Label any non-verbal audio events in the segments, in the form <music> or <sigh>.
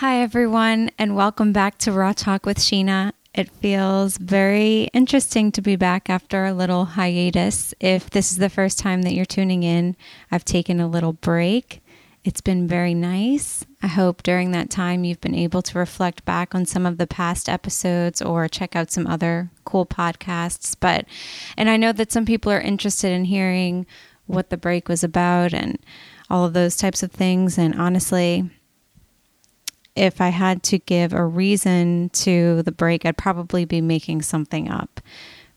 Hi, everyone, and welcome back to Raw Talk with Sheena. It feels very interesting to be back after a little hiatus. If this is the first time that you're tuning in, I've taken a little break. It's been very nice. I hope during that time you've been able to reflect back on some of the past episodes or check out some other cool podcasts. But, and I know that some people are interested in hearing what the break was about and all of those types of things. And honestly, if I had to give a reason to the break, I'd probably be making something up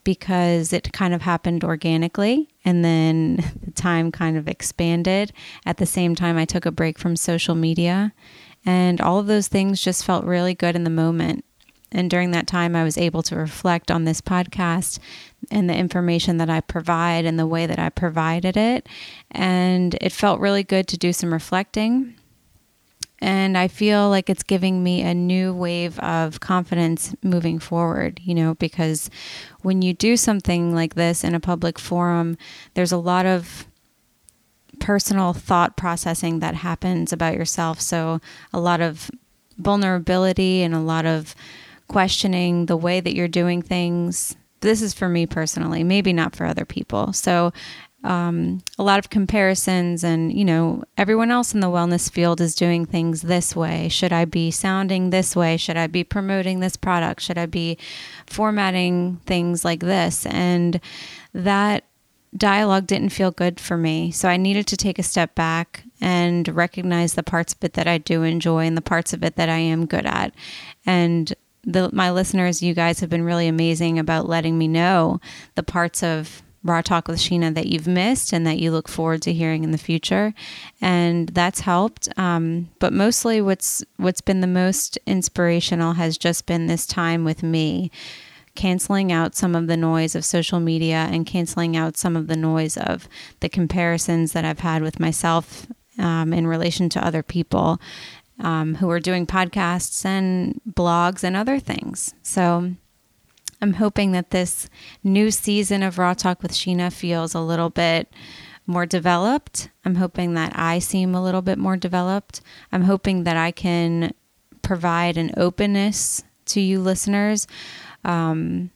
because it kind of happened organically and then <laughs> the time kind of expanded. At the same time, I took a break from social media and all of those things just felt really good in the moment. And during that time, I was able to reflect on this podcast and the information that I provide and the way that I provided it. And it felt really good to do some reflecting and I feel like it's giving me a new wave of confidence moving forward, you know, because when you do something like this in a public forum, there's a lot of personal thought processing that happens about yourself. So, a lot of vulnerability and a lot of questioning the way that you're doing things. This is for me personally, maybe not for other people. So, um, a lot of comparisons and you know everyone else in the wellness field is doing things this way. Should i be sounding this way? Should i be promoting this product? Should i be formatting things like this? And that dialogue didn't feel good for me. So i needed to take a step back and recognize the parts of it that i do enjoy and the parts of it that i am good at. And the, my listeners you guys have been really amazing about letting me know the parts of Raw Talk with Sheena that you've missed and that you look forward to hearing in the future, and that's helped. Um, but mostly, what's what's been the most inspirational has just been this time with me, canceling out some of the noise of social media and canceling out some of the noise of the comparisons that I've had with myself um, in relation to other people um, who are doing podcasts and blogs and other things. So I'm hoping that this new season of Raw Talk with Sheena feels a little bit more developed. I'm hoping that I seem a little bit more developed. I'm hoping that I can provide an openness to you listeners um,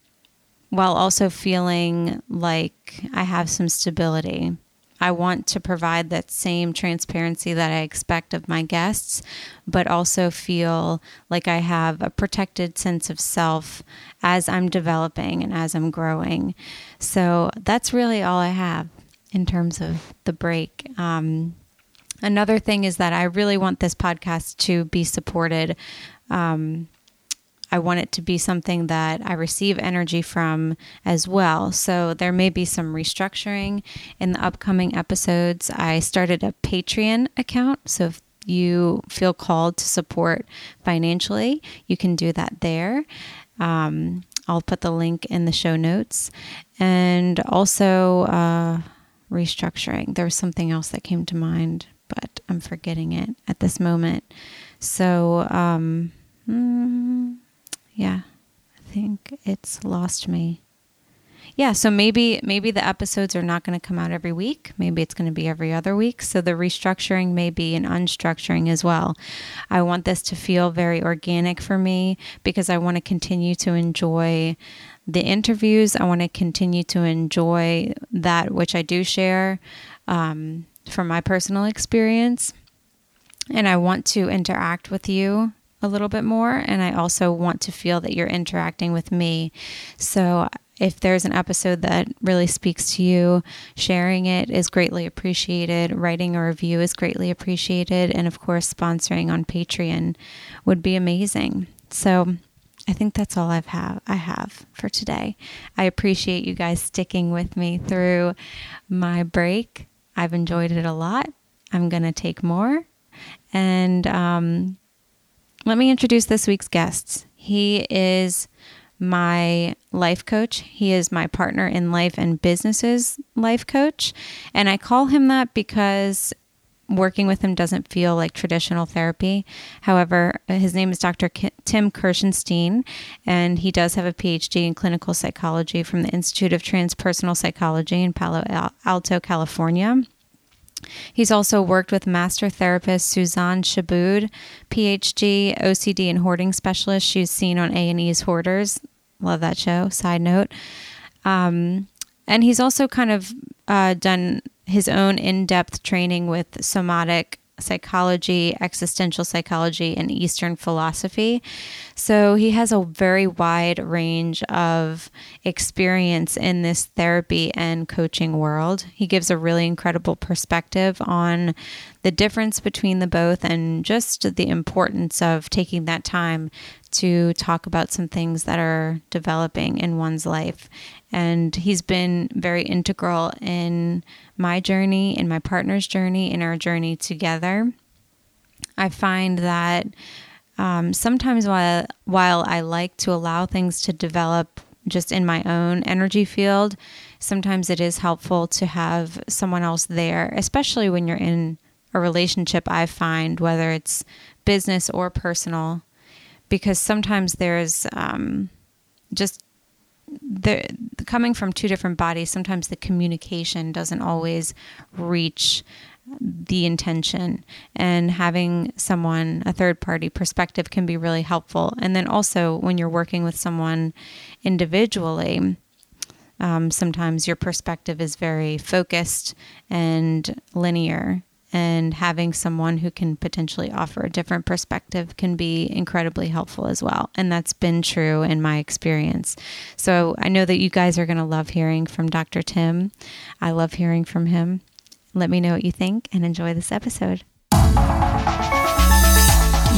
while also feeling like I have some stability. I want to provide that same transparency that I expect of my guests, but also feel like I have a protected sense of self as I'm developing and as I'm growing. So that's really all I have in terms of the break. Um, another thing is that I really want this podcast to be supported. Um, I want it to be something that I receive energy from as well. So there may be some restructuring in the upcoming episodes. I started a Patreon account. So if you feel called to support financially, you can do that there. Um, I'll put the link in the show notes. And also, uh, restructuring. There was something else that came to mind, but I'm forgetting it at this moment. So, um, mm, yeah, I think it's lost me. Yeah, so maybe maybe the episodes are not going to come out every week. Maybe it's going to be every other week. So the restructuring may be an unstructuring as well. I want this to feel very organic for me because I want to continue to enjoy the interviews. I want to continue to enjoy that which I do share um, from my personal experience. And I want to interact with you a little bit more. And I also want to feel that you're interacting with me. So if there's an episode that really speaks to you, sharing it is greatly appreciated. Writing a review is greatly appreciated. And of course, sponsoring on Patreon would be amazing. So I think that's all I've have I have for today. I appreciate you guys sticking with me through my break. I've enjoyed it a lot. I'm gonna take more, and um, let me introduce this week's guests. He is my life coach. He is my partner in life and businesses life coach. And I call him that because working with him doesn't feel like traditional therapy. However, his name is Dr. K- Tim Kirshenstein, and he does have a PhD in clinical psychology from the Institute of Transpersonal Psychology in Palo Alto, California. He's also worked with master therapist Suzanne Chabaud, PhD, OCD and hoarding specialist. She's seen on A&E's Hoarders. Love that show. Side note. Um, and he's also kind of uh, done his own in-depth training with somatic psychology, existential psychology, and Eastern philosophy. So he has a very wide range of experience in this therapy and coaching world. He gives a really incredible perspective on the difference between the both and just the importance of taking that time to talk about some things that are developing in one's life. And he's been very integral in my journey, in my partner's journey, in our journey together. I find that um, sometimes while while I like to allow things to develop just in my own energy field, sometimes it is helpful to have someone else there, especially when you're in a relationship. I find whether it's business or personal, because sometimes there's um, just the coming from two different bodies. Sometimes the communication doesn't always reach the intention and having someone a third party perspective can be really helpful. And then also when you're working with someone individually um, sometimes your perspective is very focused and linear and having someone who can potentially offer a different perspective can be incredibly helpful as well. And that's been true in my experience. So I know that you guys are going to love hearing from Dr. Tim. I love hearing from him. Let me know what you think and enjoy this episode.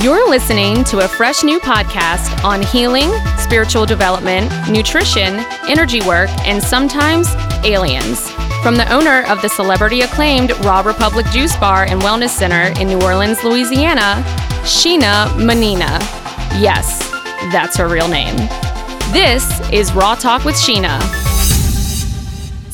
You're listening to a fresh new podcast on healing, spiritual development, nutrition, energy work, and sometimes aliens. From the owner of the celebrity acclaimed Raw Republic Juice Bar and Wellness Center in New Orleans, Louisiana, Sheena Manina. Yes, that's her real name. This is Raw Talk with Sheena.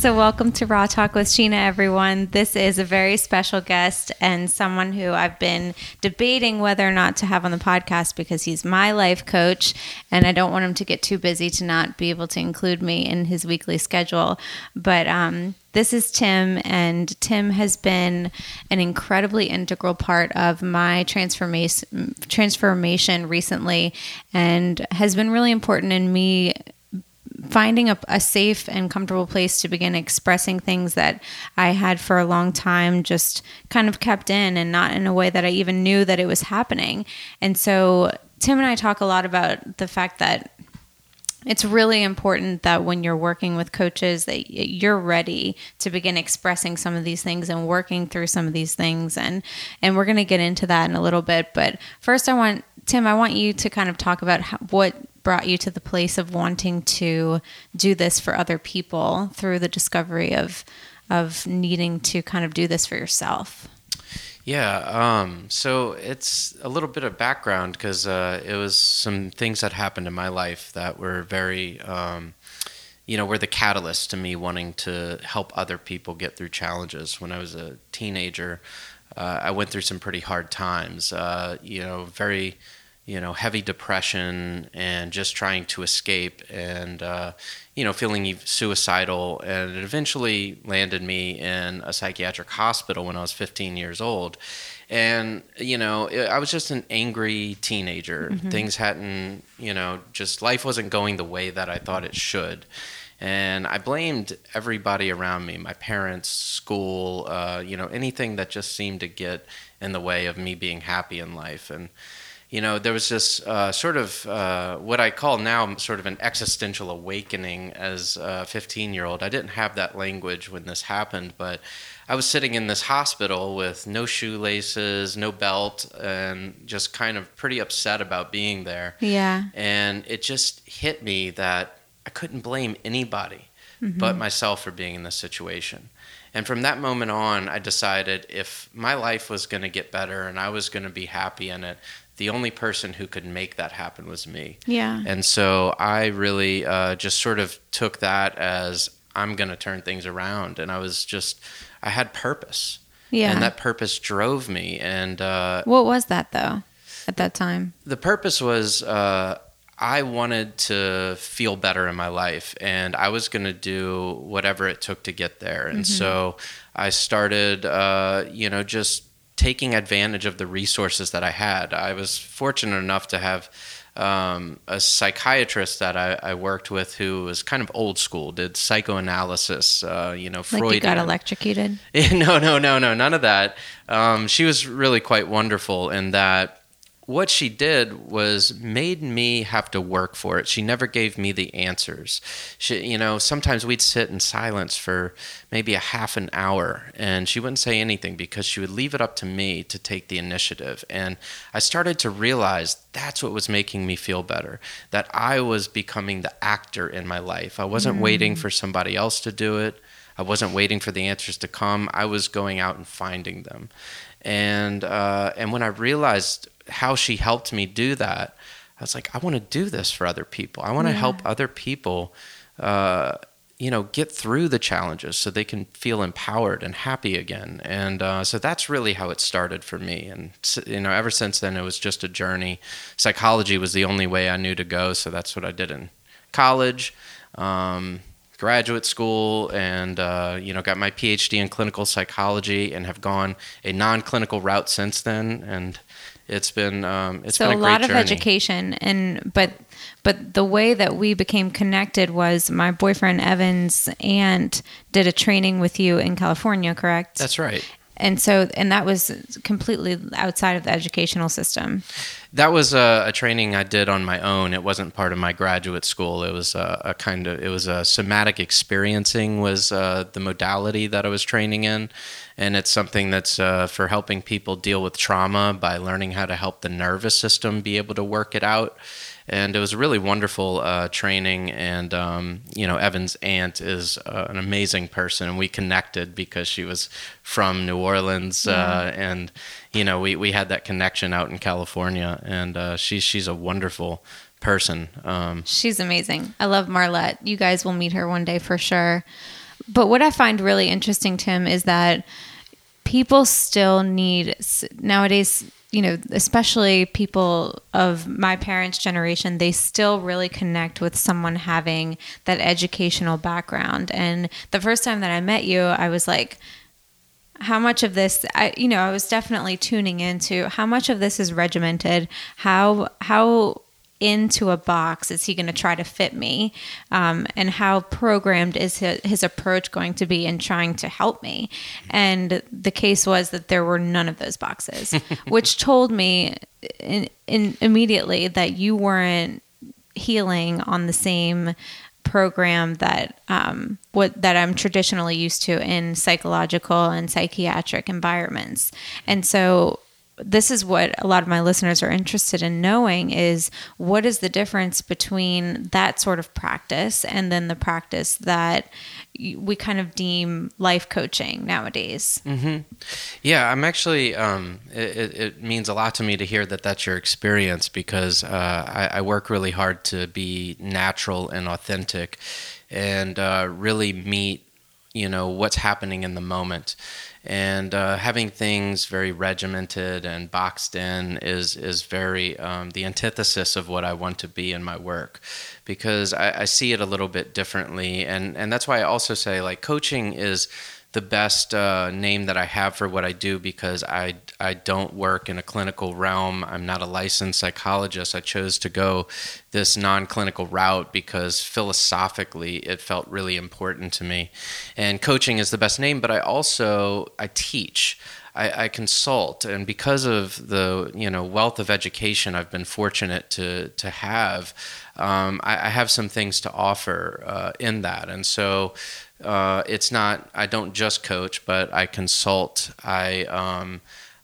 So, welcome to Raw Talk with Sheena, everyone. This is a very special guest and someone who I've been debating whether or not to have on the podcast because he's my life coach, and I don't want him to get too busy to not be able to include me in his weekly schedule. But um, this is Tim, and Tim has been an incredibly integral part of my transformation transformation recently, and has been really important in me finding a, a, safe and comfortable place to begin expressing things that I had for a long time just kind of kept in and not in a way that I even knew that it was happening. And so Tim and I talk a lot about the fact that it's really important that when you're working with coaches that you're ready to begin expressing some of these things and working through some of these things and and we're going to get into that in a little bit but first I want Tim I want you to kind of talk about how, what brought you to the place of wanting to do this for other people through the discovery of of needing to kind of do this for yourself? Yeah, um, so it's a little bit of background because uh, it was some things that happened in my life that were very, um, you know, were the catalyst to me wanting to help other people get through challenges. When I was a teenager, uh, I went through some pretty hard times. Uh, you know, very you know, heavy depression and just trying to escape and, uh, you know, feeling suicidal. And it eventually landed me in a psychiatric hospital when I was 15 years old. And, you know, I was just an angry teenager. Mm-hmm. Things hadn't, you know, just life wasn't going the way that I thought it should. And I blamed everybody around me, my parents, school, uh, you know, anything that just seemed to get in the way of me being happy in life. And, you know, there was this uh, sort of uh, what I call now sort of an existential awakening as a 15 year old. I didn't have that language when this happened, but I was sitting in this hospital with no shoelaces, no belt, and just kind of pretty upset about being there. Yeah. And it just hit me that I couldn't blame anybody mm-hmm. but myself for being in this situation. And from that moment on, I decided if my life was going to get better and I was going to be happy in it, the only person who could make that happen was me. Yeah. And so I really uh, just sort of took that as I'm going to turn things around. And I was just, I had purpose. Yeah. And that purpose drove me. And uh, what was that though at that time? The purpose was, uh, I wanted to feel better in my life and I was going to do whatever it took to get there. And mm-hmm. so I started, uh, you know, just taking advantage of the resources that I had. I was fortunate enough to have um, a psychiatrist that I, I, worked with who was kind of old school, did psychoanalysis, uh, you know, Freud. Like you got electrocuted? <laughs> no, no, no, no, none of that. Um, she was really quite wonderful in that what she did was made me have to work for it. She never gave me the answers. She, you know, sometimes we'd sit in silence for maybe a half an hour and she wouldn't say anything because she would leave it up to me to take the initiative. And I started to realize that's what was making me feel better, that I was becoming the actor in my life. I wasn't mm. waiting for somebody else to do it. I wasn't waiting for the answers to come. I was going out and finding them. And uh, and when I realized how she helped me do that, I was like, I want to do this for other people. I want to yeah. help other people, uh, you know, get through the challenges so they can feel empowered and happy again. And uh, so that's really how it started for me. And you know, ever since then, it was just a journey. Psychology was the only way I knew to go, so that's what I did in college. Um, graduate school and uh, you know got my phd in clinical psychology and have gone a non-clinical route since then and it's been um, it's so been a, a lot journey. of education and but but the way that we became connected was my boyfriend Evan's aunt did a training with you in California, correct? That's right. And so, and that was completely outside of the educational system. That was a, a training I did on my own. It wasn't part of my graduate school. It was a, a kind of, it was a somatic experiencing was uh, the modality that I was training in and it's something that's uh, for helping people deal with trauma by learning how to help the nervous system be able to work it out. And it was a really wonderful uh, training. And um, you know, Evan's aunt is uh, an amazing person, and we connected because she was from New Orleans, uh, and you know, we, we had that connection out in California. And uh, she's she's a wonderful person. Um, she's amazing. I love Marlette. You guys will meet her one day for sure. But what I find really interesting, Tim, is that people still need nowadays you know especially people of my parents generation they still really connect with someone having that educational background. And the first time that i met you i was like how much of this I you know I was definitely tuning into how much of this is regimented how how into a box is he going to try to fit me? Um, and how programmed is his, his, approach going to be in trying to help me? And the case was that there were none of those boxes, <laughs> which told me in, in immediately that you weren't healing on the same program that um, what that I'm traditionally used to in psychological and psychiatric environments. And so this is what a lot of my listeners are interested in knowing is what is the difference between that sort of practice and then the practice that we kind of deem life coaching nowadays mm-hmm. yeah i'm actually um, it, it, means a lot to me to hear that that's your experience because uh, I, I, work really hard to be natural and authentic and uh, really meet you know what's happening in the moment and uh, having things very regimented and boxed in is is very um, the antithesis of what I want to be in my work. Because I, I see it a little bit differently. And and that's why I also say like coaching is the best uh, name that I have for what I do because I, I don't work in a clinical realm. I'm not a licensed psychologist. I chose to go this non clinical route because philosophically it felt really important to me. And coaching is the best name, but I also I teach. I, I, consult, and because of the you know wealth of education I've been fortunate to to have, um, I, I, have some things to offer uh, in that, and so uh, it's not I don't just coach, but I consult. I um,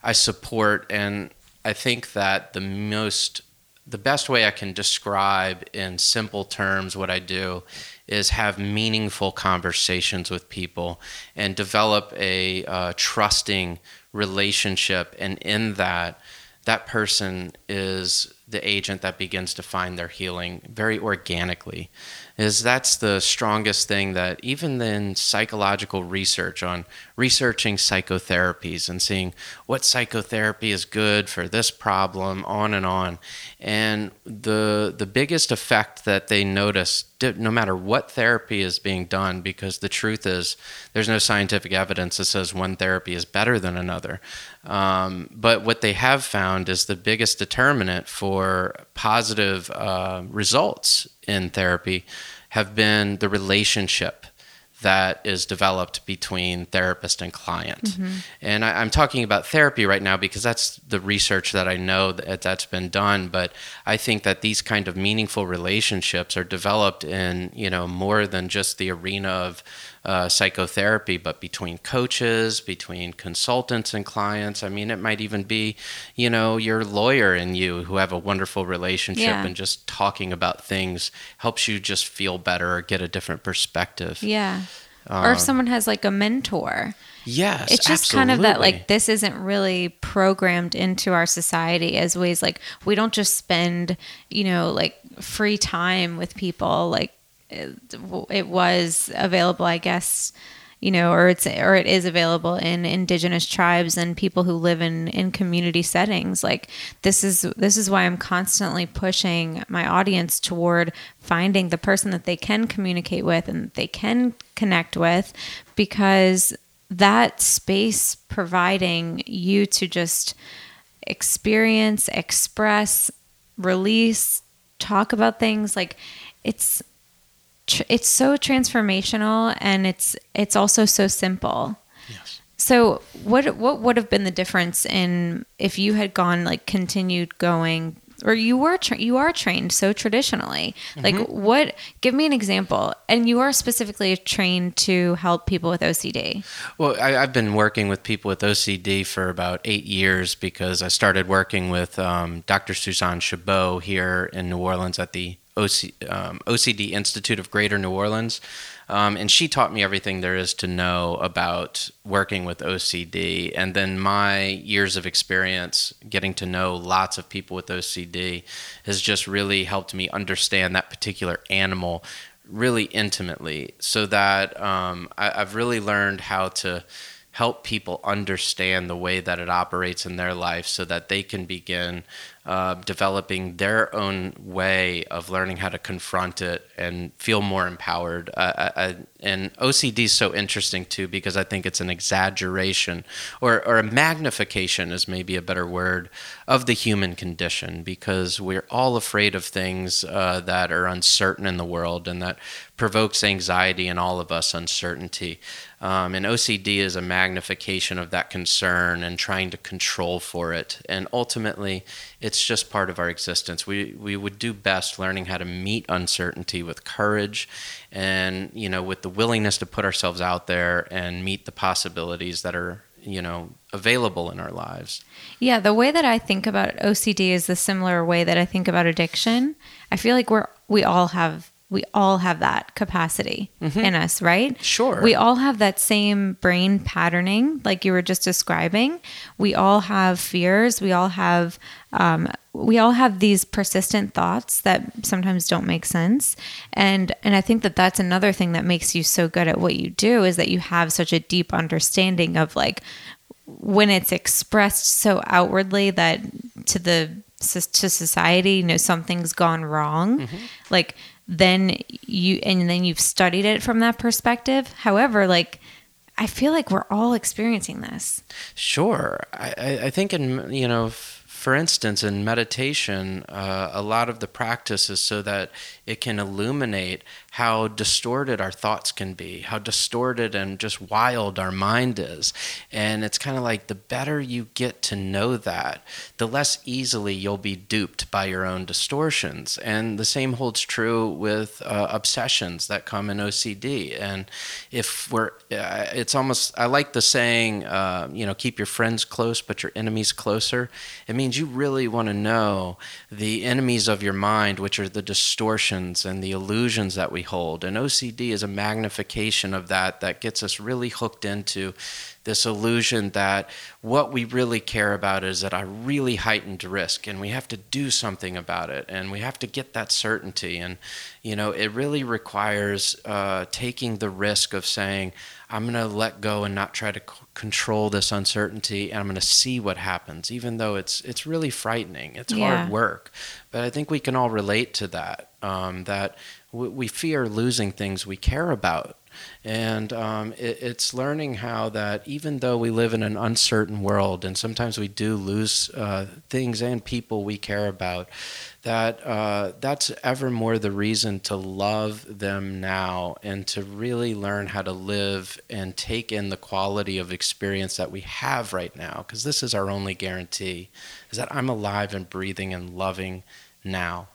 I support, and I think that the most the best way I can describe in simple terms what I do is have meaningful conversations with people and develop a uh, trusting relationship, and in that, that person is the agent that begins to find their healing very organically is that's the strongest thing that even in psychological research on researching psychotherapies and seeing what psychotherapy is good for this problem on and on. And the the biggest effect that they notice no matter what therapy is being done because the truth is there's no scientific evidence that says one therapy is better than another. Um, but what they have found is the biggest determinant for positive uh, results in therapy have been the relationship that is developed between therapist and client. Mm-hmm. And I, am talking about therapy right now because that's the research that I know that that's been done. But I think that these kind of meaningful relationships are developed in you know more than just the arena of uh, psychotherapy, but between coaches, between consultants and clients. I mean, it might even be, you know, your lawyer and you who have a wonderful relationship yeah. and just talking about things helps you just feel better or get a different perspective. Yeah. Um, or if someone has like a mentor. Yes. It's just absolutely. kind of that like this isn't really programmed into our society as ways like we don't just spend, you know, like free time with people like it, was available, I guess, you know, or it's or it is available in indigenous tribes and people who live in in community settings. Like this is this is why I'm constantly pushing my audience toward finding the person that they can communicate with and they can connect with because that space providing you to just experience, express, release, talk about things like it's tr- it's so transformational and it's it's also so simple. Yes. So what what would have been the difference in if you had gone like continued going or you were tra- you are trained so traditionally mm-hmm. like what give me an example and you are specifically trained to help people with ocd well I, have been working with people with ocd for about eight years because i started working with um, dr suzanne chabaud here in new orleans at the OC, um, OCD Institute of Greater New Orleans. Um, and she taught me everything there is to know about working with OCD. And then my years of experience getting to know lots of people with OCD has just really helped me understand that particular animal really intimately so that um, I, I've really learned how to help people understand the way that it operates in their life so that they can begin uh, developing their own way of learning how to confront it and feel more empowered. Uh, I, and OCD is so interesting too because I think it's an exaggeration or, or a magnification is maybe a better word of the human condition because we're all afraid of things uh, that are uncertain in the world and that provokes anxiety in all of us, uncertainty. Um, and OCD is a magnification of that concern and trying to control for it. And ultimately, it's just part of our existence. We, we would do best learning how to meet uncertainty with courage and, you know, with the willingness to put ourselves out there and meet the possibilities that are, you know, available in our lives. Yeah, the way that I think about OCD is the similar way that I think about addiction. I feel like we're we all have we all have that capacity mm-hmm. in us, right? Sure. We all have that same brain patterning, like you were just describing. We all have fears. We all have, um, we all have these persistent thoughts that sometimes don't make sense. And and I think that that's another thing that makes you so good at what you do is that you have such a deep understanding of like when it's expressed so outwardly that to the to society, you know, something's gone wrong. Mm-hmm. Like then you and then you've studied it from that perspective. However, like I feel like we're all experiencing this. Sure, I, I think in you know, for instance, in meditation, uh, a lot of the practice is so that it can illuminate how distorted our thoughts can be, how distorted and just wild our mind is. And it's kind of like the better you get to know that, the less easily you'll be duped by your own distortions. And the same holds true with uh, obsessions that come in OCD. And if we're, uh, it's almost, I like the saying, uh, you know, keep your friends close, but your enemies closer. It means you really want to know the enemies of your mind, which are the distortions and the illusions that we hold. And OCD is a magnification of that that gets us really hooked into this illusion that what we really care about is that a really heightened risk and we have to do something about it and we have to get that certainty and you know it really requires uh, taking the risk of saying i'm going to let go and not try to control this uncertainty and i'm going to see what happens even though it's it's really frightening. It's Yeah. hard work. But i think we can all relate to that um, that w- we fear losing things we care about. And um, it, it's learning how that even though we live in an uncertain world and sometimes we do lose uh, things and people we care about that uh, that's ever more the reason to love them now and to really learn how to live and take in the quality of experience that we have right now because this is our only guarantee is that i'm alive and breathing and loving now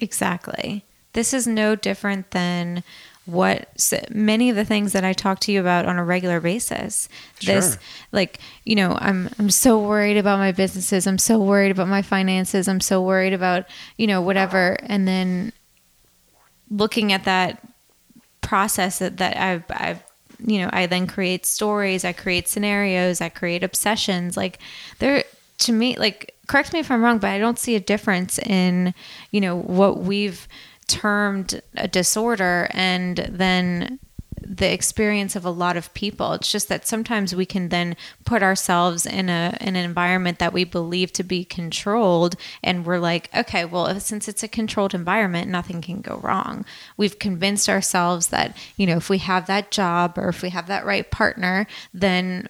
Exactly. This is no different than what many of the things that I talk to you about on a regular basis. This like, you know, I'm I'm so worried about my businesses, I'm so worried about my finances, I'm so worried about, you know, whatever and then looking at that process that, that I've I've you know, I then create stories, I create scenarios, I create obsessions. Like there to me, like correct me if I'm wrong, but I don't see a difference in, you know, what we've termed a disorder and then the experience of a lot of people. It's just that sometimes we can then put ourselves in a in an environment that we believe to be controlled and we're like, okay, well, since it's a controlled environment, nothing can go wrong. We've convinced ourselves that, you know, if we have that job or if we have that right partner, then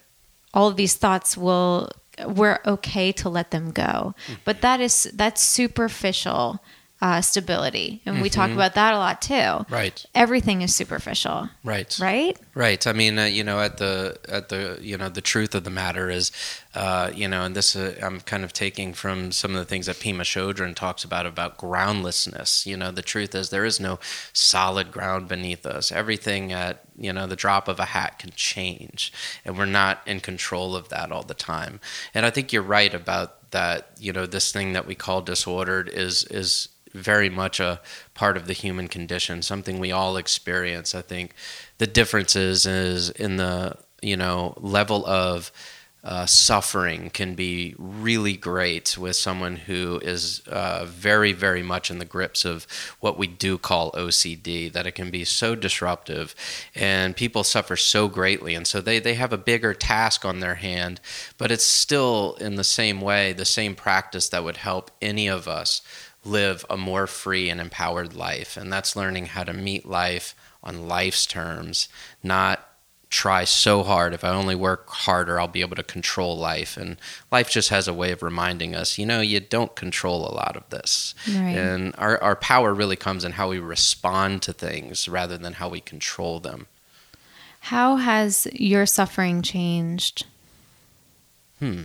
all of these thoughts will we're okay to let them go. Mm-hmm. But that is that's superficial uh, stability, and we talk about that a lot too. right Everything is superficial, right right? Right. I mean, uh, you know, at the at the you know the truth of the matter is, uh, you know, and this uh, I'm kind of taking from some of the things that Pema Chödrön talks about about groundlessness. You know, the truth is there is no solid ground beneath us. Everything at you know the drop of a hat can change, and we're not in control of that all the time. And I think you're right about that. You know, this thing that we call disordered is is very much a part of the human condition, something we all experience. I think the difference is, is in the you know level of uh, suffering can be really great with someone who is uh, very very much in the grips of what we do call OCD that it can be so disruptive and people suffer so greatly and so they, they have a bigger task on their hand but it's still in the same way the same practice that would help any of us live a more free and empowered life. And that's learning how to meet life on life's terms, not try so hard. If I only work harder, I'll be able to control life. And life just has a way of reminding us, you know, you don't control a lot of this. Right. And our, our power really comes in how we respond to things rather than how we control them. How has your suffering changed hmm.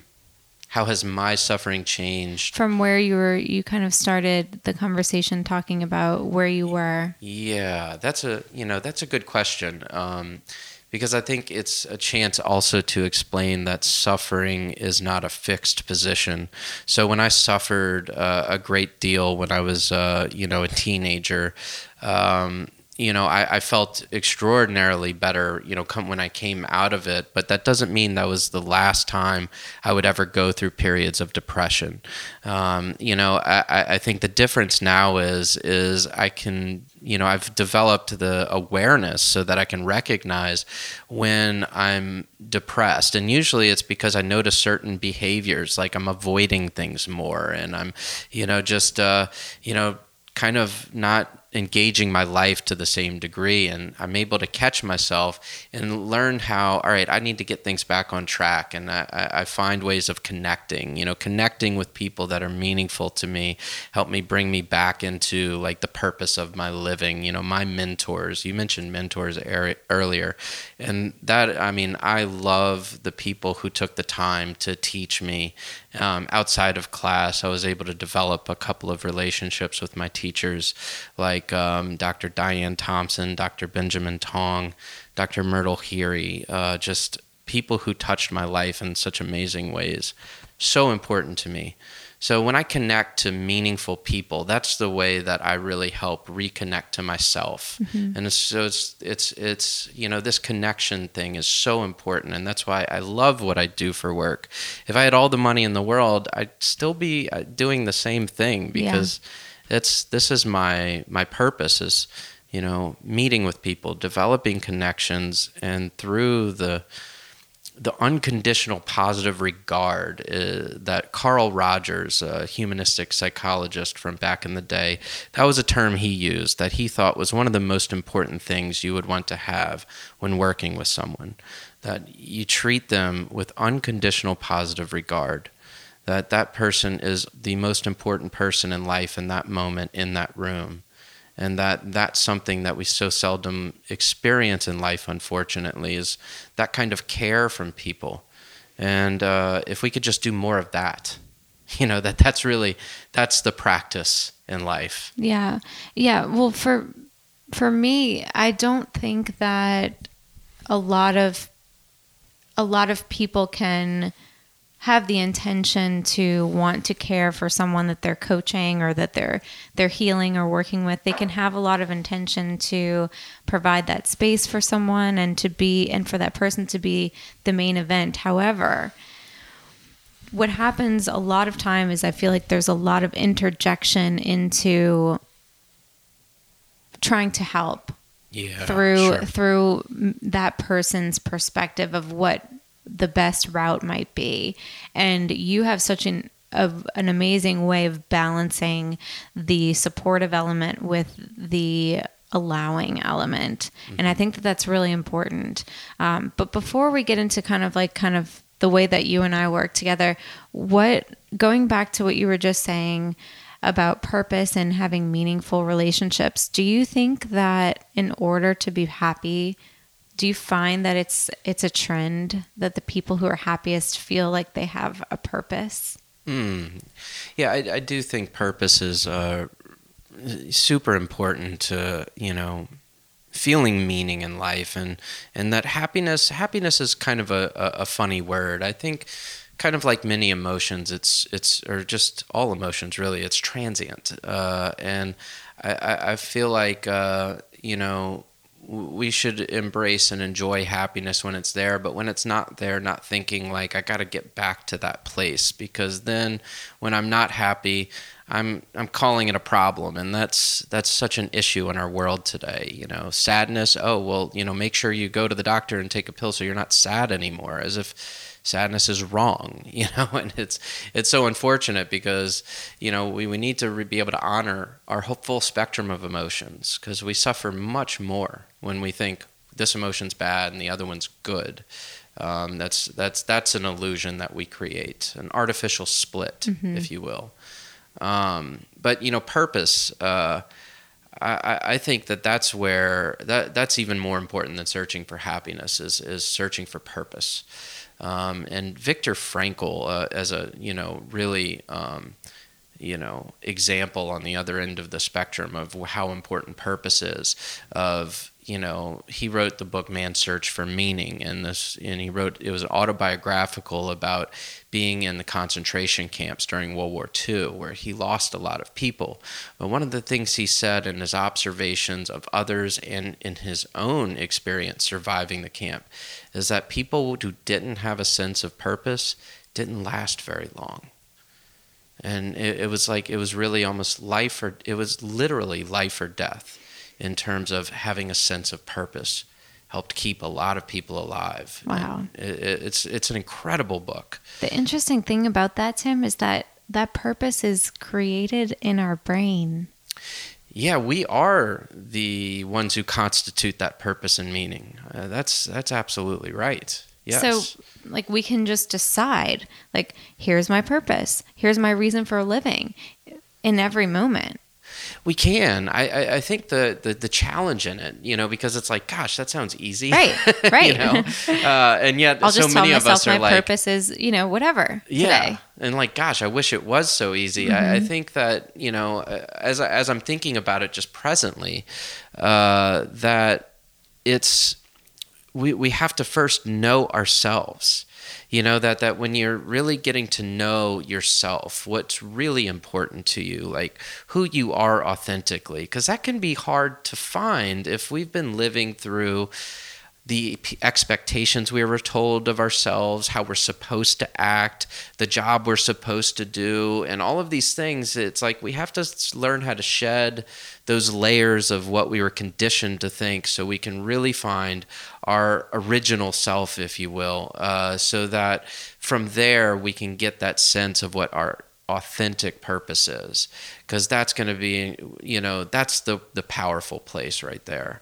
How has my suffering changed? from where you were? You kind of started the conversation talking about where you were. Yeah, that's a you know that's a good question um, because I think it's a chance also to explain that suffering is not a fixed position. So when I suffered uh, a great deal when I was uh, you know a teenager. Um, you know, I, I felt extraordinarily better, you know, come when I came out of it. But that doesn't mean that was the last time I would ever go through periods of depression. Um, you know, I, I- think the difference now is is I can, you know, I've developed the awareness so that I can recognize when I'm depressed, and usually it's because I notice certain behaviors, like I'm avoiding things more, and I'm, you know, just, uh, you know, kind of not engaging my life to the same degree and i'm able to catch myself and learn how all right i need to get things back on track and i, I find ways of connecting you know connecting with people that are meaningful to me help me bring me back into like the purpose of my living you know my mentors. You mentioned mentors er- earlier and that i mean i love the people who took the time to teach me um, outside of class. I was able to develop a couple of relationships with my teachers like um, dr diane thompson dr benjamin tong dr myrtle heery uh, just people who touched my life in such amazing ways so important to me. So when I connect to meaningful people, that's the way that I really help reconnect to myself. Mm-hmm. And it's, so it's it's it's you know this connection thing is so important, and that's why I love what I do for work. If I had all the money in the world, I'd still be uh, doing the same thing because yeah. It's this is my my purpose is you know meeting with people, developing connections, and through the the unconditional positive regard uh, that Carl Rogers, a humanistic psychologist from back in the day, that was a term he used that he thought was one of the most important things you would want to have when working with someone. That you treat them with unconditional positive regard. That that person is the most important person in life in that moment in that room. And that that's something that we so seldom experience in life unfortunately is that kind of care from people. And uh, if we could just do more of that <laughs> you know that that's really that's the practice in life. Yeah. Yeah. Well for for me i don't think that a lot of a lot of people can have the intention to want to care for someone that they're coaching or that they're they're healing or working with they can have a lot of intention to provide that space for someone and to be and for that person to be the main event however what happens a lot of time is i feel like there's a lot of interjection into trying to help yeah, through sure. through that person's perspective of what the best route might be. And you have such an of an amazing way of balancing the supportive element with the allowing element mm-hmm. and i think that that's really important um, but before we get into kind of like kind of the way that you and i work together what going back to what you were just saying about purpose and having meaningful relationships do you think that in order to be happy do you find that it's it's a trend that the people who are happiest feel like they have a purpose? Mm. Yeah, I, I, do think purpose is uh, super important to you know feeling meaning in life, and and that happiness happiness is kind of a, a, a funny word. I think kind of like many emotions, it's it's or just all emotions really. It's transient, uh, and I, I feel like uh, you know we should embrace and enjoy happiness when it's there but when it's not there not thinking like i got to get back to that place because then when i'm not happy i'm i'm calling it a problem and that's that's such an issue in our world today you know? Sadness oh well you know make sure you go to the doctor and take a pill so you're not sad anymore as if sadness is wrong, <laughs> you know, and it's it's so unfortunate because you know we, we need to re- be able to honor our full spectrum of emotions because we suffer much more when we think this emotion's bad and the other one's good. Um, that's that's that's an illusion that we create, an artificial split, mm-hmm. if you will. Um, but you know, purpose. Uh, I, I think that that's where that that's even more important than searching for happiness is is searching for purpose. Um, and Viktor Frankl, uh, as a you know really um, you know example on the other end of the spectrum of how important purpose is, of you know he wrote the book Man's Search for Meaning, and this and he wrote it was autobiographical about being in the concentration camps during World War II, where he lost a lot of people. But one of the things he said in his observations of others and in his own experience surviving the camp is that people who didn't have a sense of purpose didn't last very long. And it, it was like, it was really almost life or, it was literally life or death in terms of having a sense of purpose helped keep a lot of people alive. Wow. It, it's it's an incredible book. The interesting thing about that Tim is that that purpose is created in our brain. Yeah, we are the ones who constitute that purpose and meaning. Uh, that's that's absolutely right. Yes. So, like, we can just decide, like, here's my purpose, here's my reason for living, in every moment. We can. I, I, I think the, the, the challenge in it, you know, because it's like, gosh, that sounds easy, right? <laughs> Right. you know, uh, and yet I'll so just many tell of us are my like, purpose is, you know, whatever. yeah, Today. and like, gosh, I wish it was so easy. I, I Mm-hmm. think that you know, uh, as as I'm thinking about it just presently, uh, that it's we we have to first know ourselves you know that that when you're really getting to know yourself what's really important to you like who you are authentically because that can be hard to find if we've been living through the expectations we were told of ourselves, how we're supposed to act, the job we're supposed to do, and all of these things. It's like we have to learn how to shed those layers of what we were conditioned to think so we can really find our original self, if you will, uh, so that from there we can get that sense of what our authentic purpose is because that's going to be you know that's the the powerful place right there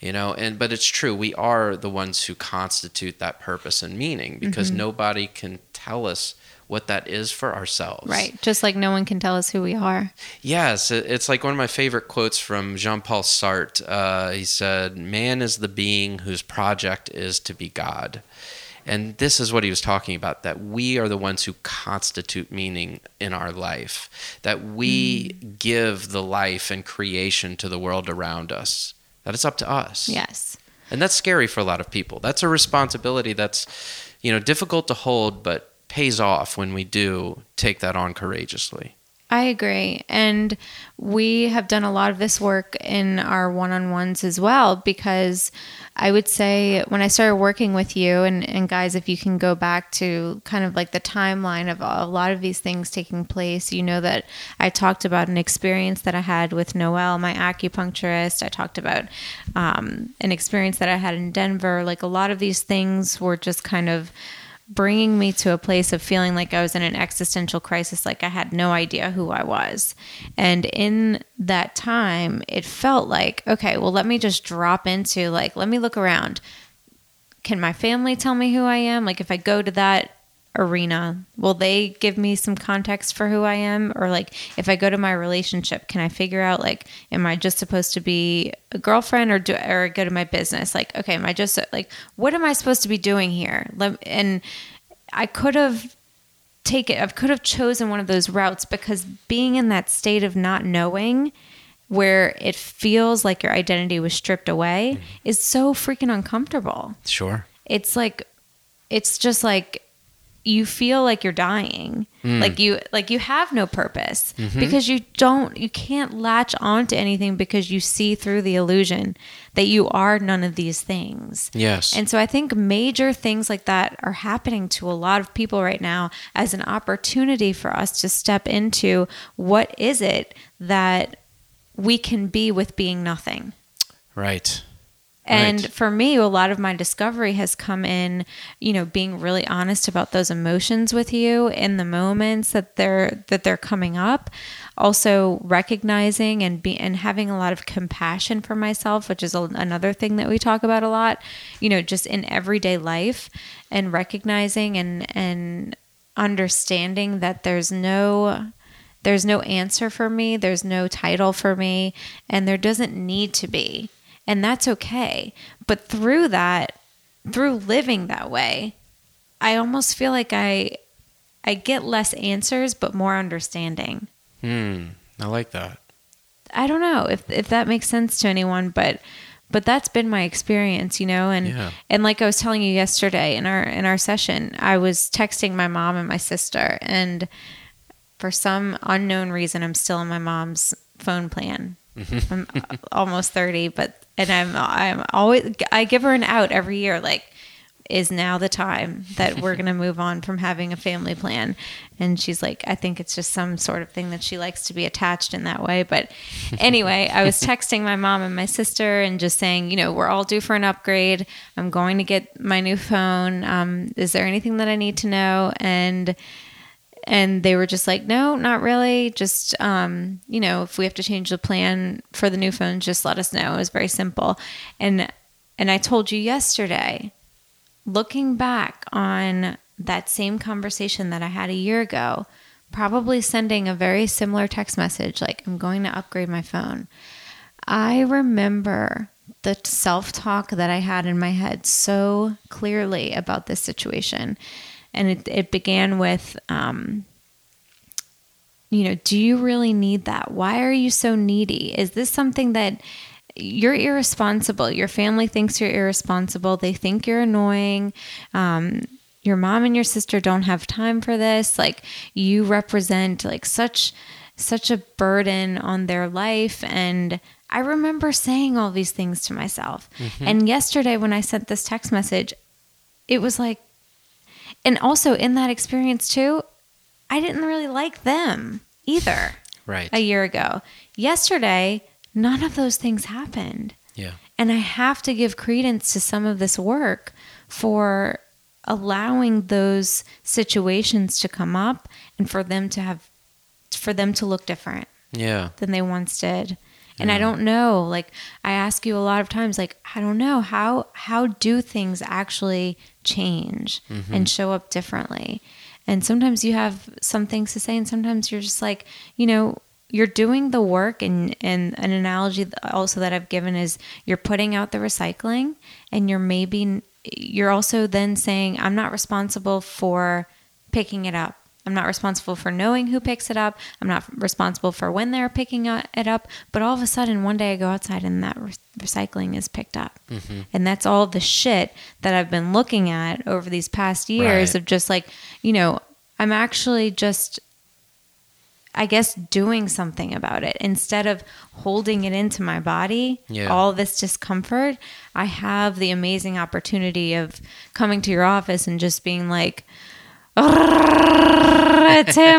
you know and but it's true we are the ones who constitute that purpose and meaning because mm-hmm. nobody can tell us what that is for ourselves right just like no one can tell us who we are yes it's like one of my favorite quotes from jean-paul sartre uh, he said man is the being whose project is to be god and this is what he was talking about that we are the ones who constitute meaning in our life, that we mm. give the life and creation to the world around us that it's up to us. Yes. And that's scary for a lot of people. That's a responsibility that's, you know, difficult to hold, but pays off when we do take that on courageously. I agree. And we have done a lot of this work in our one on ones as well, because I would say when I started working with you, and, and guys, if you can go back to kind of like the timeline of a lot of these things taking place, you know that I talked about an experience that I had with Noel, my acupuncturist. I talked about um, an experience that I had in Denver. Like a lot of these things were just kind of bringing me to a place of feeling like I was in an existential crisis, like I had no idea who I was. And in that time, it felt like, okay, well, let me just drop into like, let me look around. Can my family tell me who I am? Like, if I go to that arena. Will they give me some context for who i am? Or like if i go to my relationship can i figure out like am i just supposed to be a girlfriend or do or go to my business? Like okay am i just like what am i supposed to be doing here? And i could have taken i could have chosen one of those routes because being in that state of not knowing where it feels like your identity was stripped away mm. is so freaking uncomfortable. Sure. It's like it's just like you feel like you're dying. Mm. like you like you have no purpose mm-hmm. because you don't you can't latch onto anything because you see through the illusion that you are none of these things. Yes. And so i think major things like that are happening to a lot of people right now as an opportunity for us to step into what is it that we can be with being nothing. Right and right. for me, a lot of my discovery has come in, you know, being really honest about those emotions with you in the moments that they're that they're coming up. Also recognizing and be and having a lot of compassion for myself, which is a, another thing that we talk about a lot, you know, just in everyday life and recognizing and and understanding that there's no there's no answer for me, there's no title for me, and there doesn't need to be and that's okay. But through that, through living that way, I almost feel like I I get less answers but more understanding. Hmm. I like that. I don't know if if that makes sense to anyone, but but that's been my experience, you know, and yeah. and like I was telling you yesterday in our in our session, I was texting my mom and my sister and for some unknown reason I'm still on my mom's phone plan. Mm-hmm. I'm almost 30, but and I'm I'm always I give her an out every year like is now the time that we're going to move on from having a family plan? And she's like I think it's just some sort of thing that she likes to be attached in that way. But anyway I was <laughs> texting my mom and my sister and just saying you know we're all due for an upgrade. I'm going to get my new phone. Um, is there anything that I need to know? And and they were just like no not really. Just um, you know if we have to change the plan for the new phone just let us know. It was very simple. And and i told you yesterday looking back on that same conversation that i had a year ago probably sending a very similar text message like i'm going to upgrade my phone. I remember the self-talk that i had in my head so clearly about this situation and it, it began with um, you know do you really need that? Why are you so needy? Is this something that you're irresponsible? Your family thinks you're irresponsible. They think you're annoying. Um, your mom and your sister don't have time for this. Like you represent like such such a burden on their life. And I remember saying all these things to myself. And yesterday when I sent this text message, it was like and also in that experience too, I didn't really like them either Right. a year ago. Yesterday, none of those things happened. yeah. And I have to give credence to some of this work for allowing those situations to come up and for them to have for them to look different Yeah. than they once did. And I don't know, like I ask you a lot of times like I don't know how how do things actually change mm-hmm. and show up differently. And sometimes you have some things to say and sometimes you're just like, you know, you're doing the work and and an analogy also that I've given is you're putting out the recycling and you're maybe you're also then saying I'm not responsible for picking it up. I'm not responsible for knowing who picks it up. I'm not responsible for when they're picking it up. But all of a sudden, one day I go outside and that re- recycling is picked up. Mm-hmm. And that's all the shit that I've been looking at over these past years Right. of just like, you know, I'm actually just, I guess, doing something about it. Instead of holding it into my body, Yeah. all this discomfort, I have the amazing opportunity of coming to your office and just being like, Tim,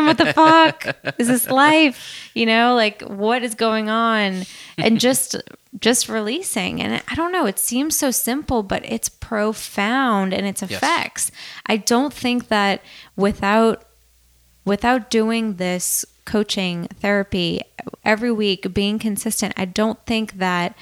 what the fuck is this life? You know, like what is going on? And just just releasing. And I don't know, it seems so simple, but it's profound in its effects. I don't think that without without doing this coaching therapy every week, being consistent, I don't think that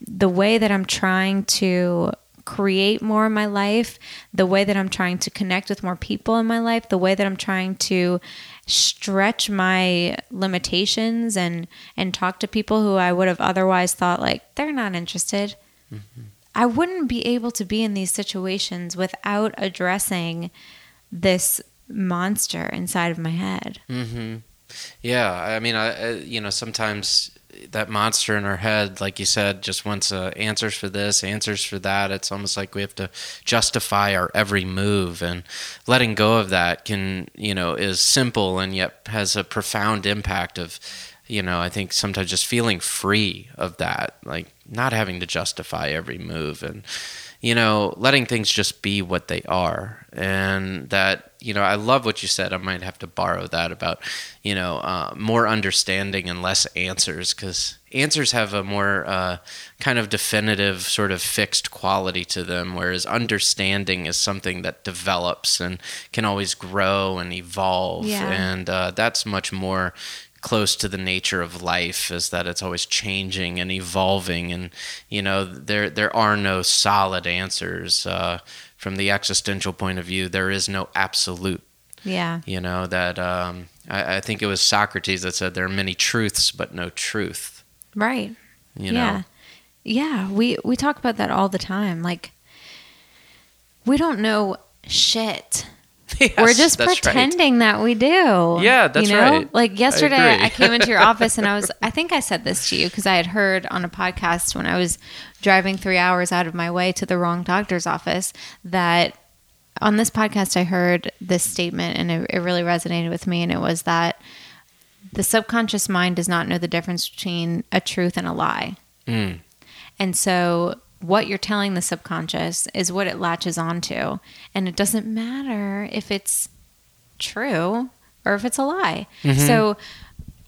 the way that I'm trying to create more in my life, the way that I'm trying to connect with more people in my life, the way that I'm trying to stretch my limitations and and talk to people who I would have otherwise thought like they're not interested. I wouldn't be able to be in these situations without addressing this monster inside of my head. Mm-hmm. Yeah, I mean, I, I you know sometimes that monster in our head, like you said, just wants uh, answers for this, answers for that. It's almost like we have to justify our every move, and letting go of that can, you know, is simple and yet has a profound impact of, you know, I think sometimes just feeling free of that, like not having to justify every move and you know, letting things just be what they are. And that, you know, I love what you said. I might have to borrow that about, you know, uh, more understanding and less answers because answers have a more uh, kind of definitive, sort of fixed quality to them, whereas understanding is something that develops and can always grow and evolve. Yeah. And uh, that's much more close to the nature of life is that it's always changing and evolving and you know there there are no solid answers uh, from the existential point of view there is no absolute Yeah. you know that um, I, I think it was socrates that said there are many truths but no truth Right. you know Yeah. Yeah, we we talk about that all the time. Like we don't know shit. <laughs> Yes, We're just that's right. pretending that we do. Yeah, that's you know? right. Like yesterday, agree. I, came into your office and I was, <laughs> I think I said this to you because I had heard on a podcast when I was driving three hours out of my way to the wrong doctor's office that on this podcast, I heard this statement and it, it really resonated with me. And it was that the subconscious mind does not know the difference between a truth and a lie. Mm. And so what you're telling the subconscious is what it latches onto. And it doesn't matter if it's true or if it's a lie. Mm-hmm. So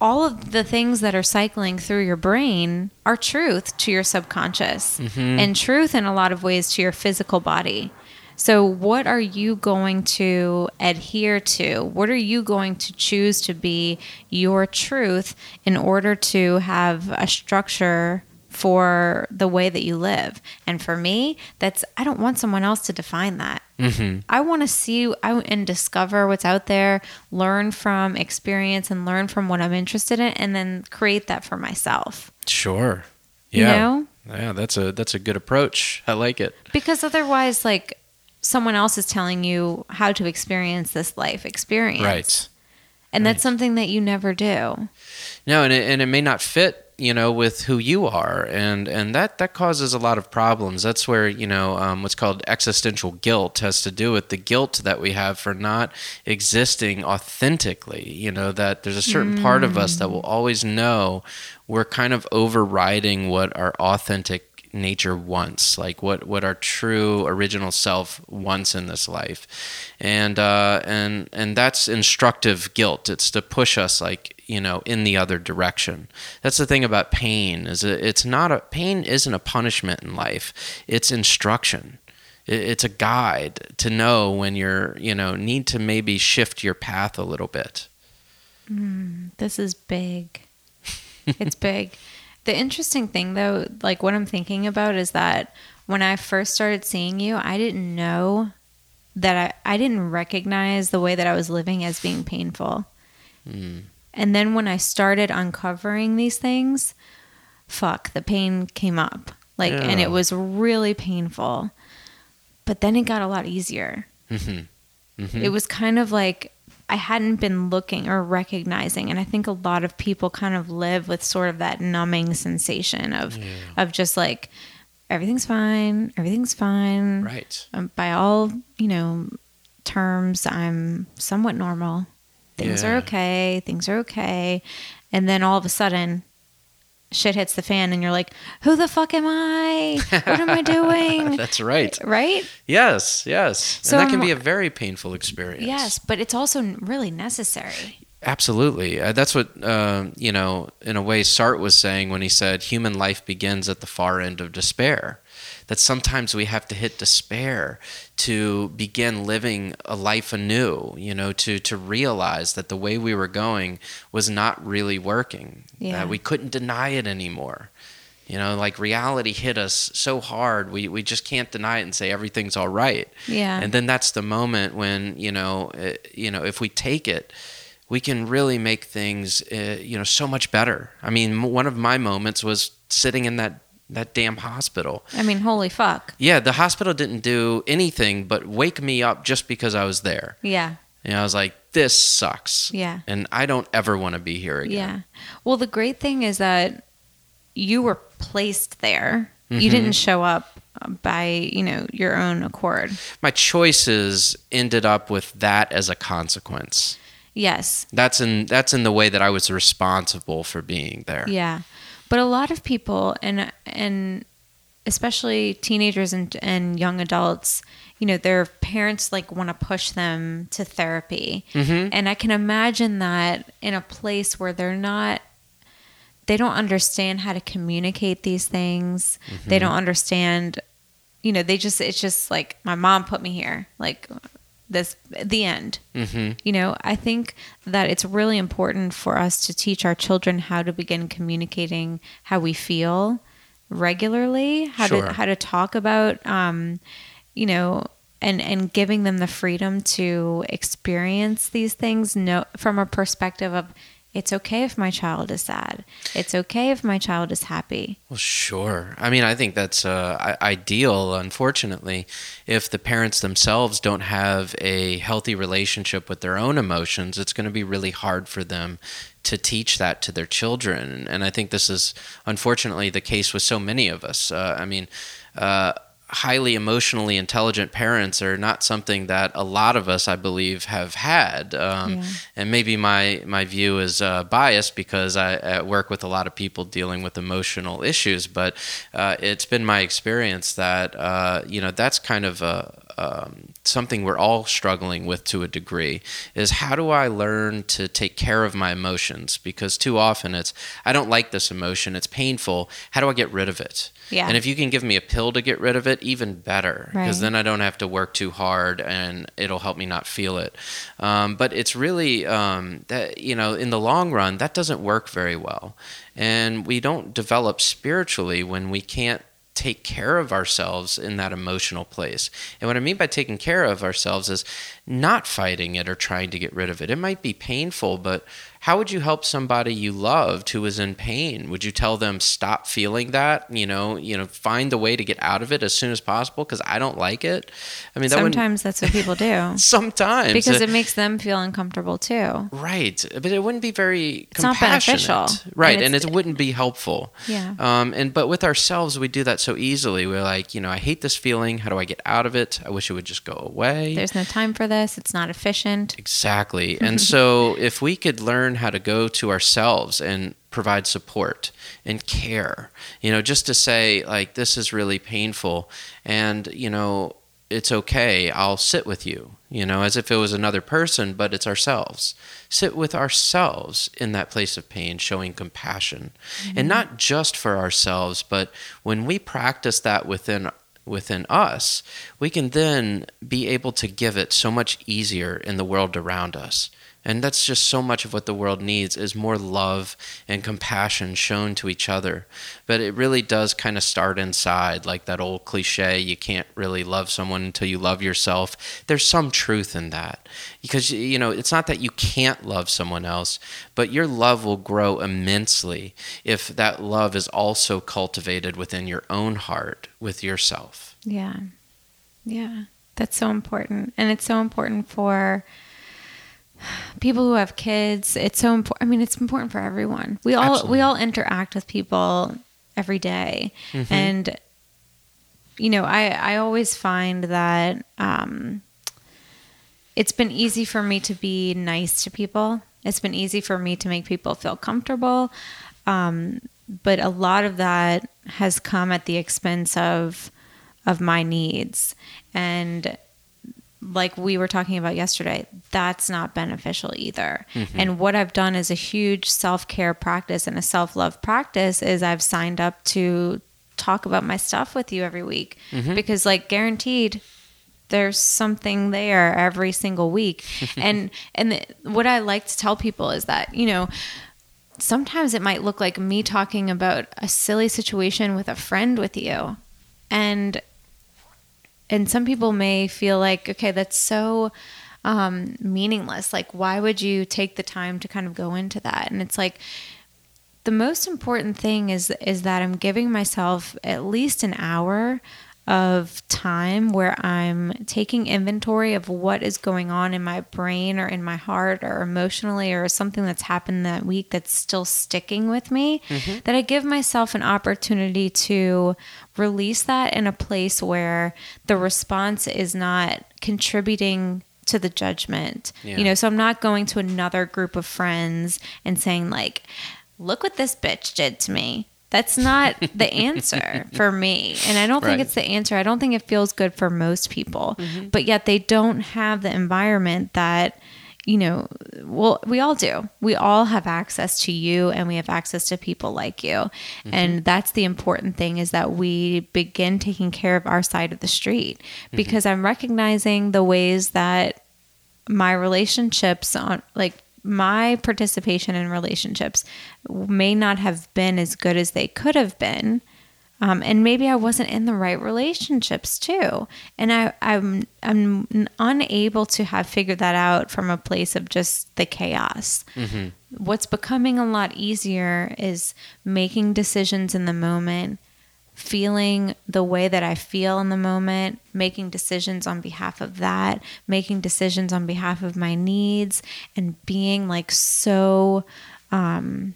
all of the things that are cycling through your brain are truth to your subconscious mm-hmm. and truth in a lot of ways to your physical body. So, what are you going to adhere to? What are you going to choose to be your truth in order to have a structure for the way that you live? And for me, that's I don't want someone else to define that. Mm-hmm. I want to see I, and discover what's out there, learn from experience, and learn from what I'm interested in, and then create that for myself. sure You yeah know? yeah that's a that's a good approach i like it Because otherwise, like someone else is telling you how to experience this life experience, right And that's something that you never do. No, and it, and it may not fit, you know, with who you are, and and that that causes a lot of problems. That's where you know um, what's called existential guilt has to do with the guilt that we have for not existing authentically. You know that there's a certain mm. part of us that will always know we're kind of overriding what our authentic nature wants, like what what our true original self wants in this life, and uh, and and that's instructive guilt. It's to push us like you know in the other direction. That's the thing about pain is it's not a pain isn't a punishment in life. It's instruction. It's a guide to know when you're you know need to maybe shift your path a little bit. Mm, this is big. It's big. <laughs> The interesting thing, though, like what I'm thinking about is that when I first started seeing you, I didn't know that I, I didn't recognize the way that I was living as being painful. Mm. And then when I started uncovering these things, fuck, the pain came up. Like, yeah. and it was really painful. But then it got a lot easier. Mm-hmm. Mm-hmm. It was kind of like I hadn't been looking or recognizing. And I think a lot of people kind of live with sort of that numbing sensation of yeah. of just like everything's fine, everything's fine. Right. Um, by all, you know, terms, I'm somewhat normal. Things yeah. are okay, things are okay. And then all of a sudden, shit hits the fan and you're like, who the fuck am I? What am I <laughs> doing? That's right. Right? Yes, yes. So and that can be a very painful experience. Yes, but it's also really necessary. Absolutely. Uh, that's what, uh, you know, in a way, Sartre was saying when he said human life begins at the far end of despair that sometimes we have to hit despair to begin living a life anew, you know, to, to realize that the way we were going was not really working, yeah. that we couldn't deny it anymore. You know, like reality hit us so hard, we, we just can't deny it and say everything's all right. Yeah. And then that's the moment when, you know, it, uh, you know, if we take it, we can really make things, uh, you know, so much better. I mean, one of my moments was sitting in that that damn hospital. I mean, holy fuck. Yeah, the hospital didn't do anything but wake me up just because I was there. Yeah. And I was like, this sucks. Yeah. And I don't ever want to be here again. Yeah. Well, the great thing is that you were placed there. Mm-hmm. You didn't show up by, you know, your own accord. My choices ended up with that as a consequence. Yes. That's in that's in the way that I was responsible for being there. Yeah. But a lot of people and and especially teenagers and, and young adults, you know, their parents like want to push them to therapy. Mm-hmm. And I can imagine that in a place where they're not they don't understand how to communicate these things. Mm-hmm. They don't understand you know, they just it's just like my mom put me here. Like this the end mm-hmm. you know i think that it's really important for us to teach our children how to begin communicating how we feel regularly how sure. to how to talk about um, you know and and giving them the freedom to experience these things no from a perspective of it's okay if my child is sad. It's okay if my child is happy. Well, sure. I mean, I think that's uh, ideal, unfortunately, if the parents themselves don't have a healthy relationship with their own emotions, it's going to be really hard for them to teach that to their children. And I think this is unfortunately the case with so many of us. Uh, I mean, uh, highly emotionally intelligent parents are not something that a lot of us, I believe, have had. Um, yeah. And maybe my my view is uh, biased because I, I, work with a lot of people dealing with emotional issues. But uh, it's been my experience that uh, you know that's kind of a, um, something we're all struggling with to a degree is how do I learn to take care of my emotions? Because too often it's, I don't like this emotion, it's painful. How do I get rid of it? Yeah. And if you can give me a pill to get rid of it, even better, because right. then I don't have to work too hard and it'll help me not feel it. Um, but it's really, um, that, you know, in the long run, that doesn't work very well. And we don't develop spiritually when we can't take care of ourselves in that emotional place. And what I mean by taking care of ourselves is not fighting it or trying to get rid of it. It might be painful, but how would you help somebody you loved who was in pain? Would you tell them stop feeling that? You know, you know, find a way to get out of it as soon as possible because I don't like it. I mean, that sometimes that's what people do. <laughs> sometimes because it makes them feel uncomfortable too. Right, but it wouldn't be very it's not beneficial, right? And, and, it wouldn't be helpful. Yeah. Um. And but with ourselves, we do that so easily. We're like, you know, I hate this feeling. How do I get out of it? I wish it would just go away. There's no time for this. It's not efficient. Exactly. <laughs> and so if we could learn how to go to ourselves and provide support and care, you know, just to say, like, this is really painful and, you know, it's okay. I'll sit with you, you know, as if it was another person, but it's ourselves. Sit with ourselves in that place of pain, showing compassion. Mm-hmm. And not just for ourselves, but when we practice that within within us, we can then be able to give it so much easier in the world around us. And that's just so much of what the world needs is more love and compassion shown to each other. But it really does kind of start inside, like that old cliche, you can't really love someone until you love yourself. There's some truth in that. Because you know, it's not that you can't love someone else, but your love will grow immensely if that love is also cultivated within your own heart with yourself. Yeah. Yeah. That's so important. And it's so important for people who have kids it's so important i mean it's important for everyone we all Absolutely. we all interact with people every day. Mm-hmm. and you know i i always find that um it's been easy for me to be nice to people it's been easy for me to make people feel comfortable um but a lot of that has come at the expense of of my needs and like we were talking about yesterday, that's not beneficial either. Mm-hmm. And what I've done is a huge self care practice and a self love practice is I've signed up to talk about my stuff with you every week mm-hmm. because, like, guaranteed, there's something there every single week. <laughs> and and the, what I like to tell people is that you know sometimes it might look like me talking about a silly situation with a friend with you, and and some people may feel like, okay, that's so um, meaningless. Like, why would you take the time to kind of go into that? And it's like, the most important thing is is that I'm giving myself at least an hour of time where I'm taking inventory of what is going on in my brain or in my heart or emotionally or something that's happened that week that's still sticking with me, mm-hmm. that I give myself an opportunity to release that in a place where the response is not contributing to the judgment. Yeah. You know, so I'm not going to another group of friends and saying like, look what this bitch did to me that's not the answer <laughs> for me. And I don't think right. it's the answer. I don't think it feels good for most people. Mm-hmm. But yet they don't have the environment that you know, well, we all do. We all have access to you and we have access to people like you. Mm-hmm. And that's the important thing is that we begin taking care of our side of the street mm-hmm. because I'm recognizing the ways that my relationships on like my participation in relationships may not have been as good as they could have been. Um, and maybe I wasn't in the right relationships too. And I, I'm I'm unable to have figured that out from a place of just the chaos. Mm-hmm. What's becoming a lot easier is making decisions in the moment feeling the way that I feel in the moment, making decisions on behalf of that, making decisions on behalf of my needs, and being like so, um,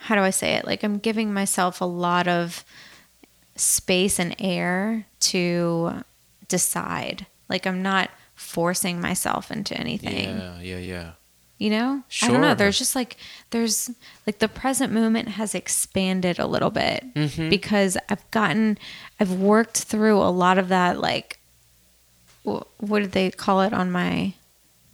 how do I say it? Like I'm giving myself a lot of space and air to decide. Like I'm not forcing myself into anything. Yeah, yeah, yeah. You know? Sure. I don't know. There's just like there's like the present moment has expanded a little bit mm-hmm. because I've gotten I've worked through a lot of that like what did they call it on my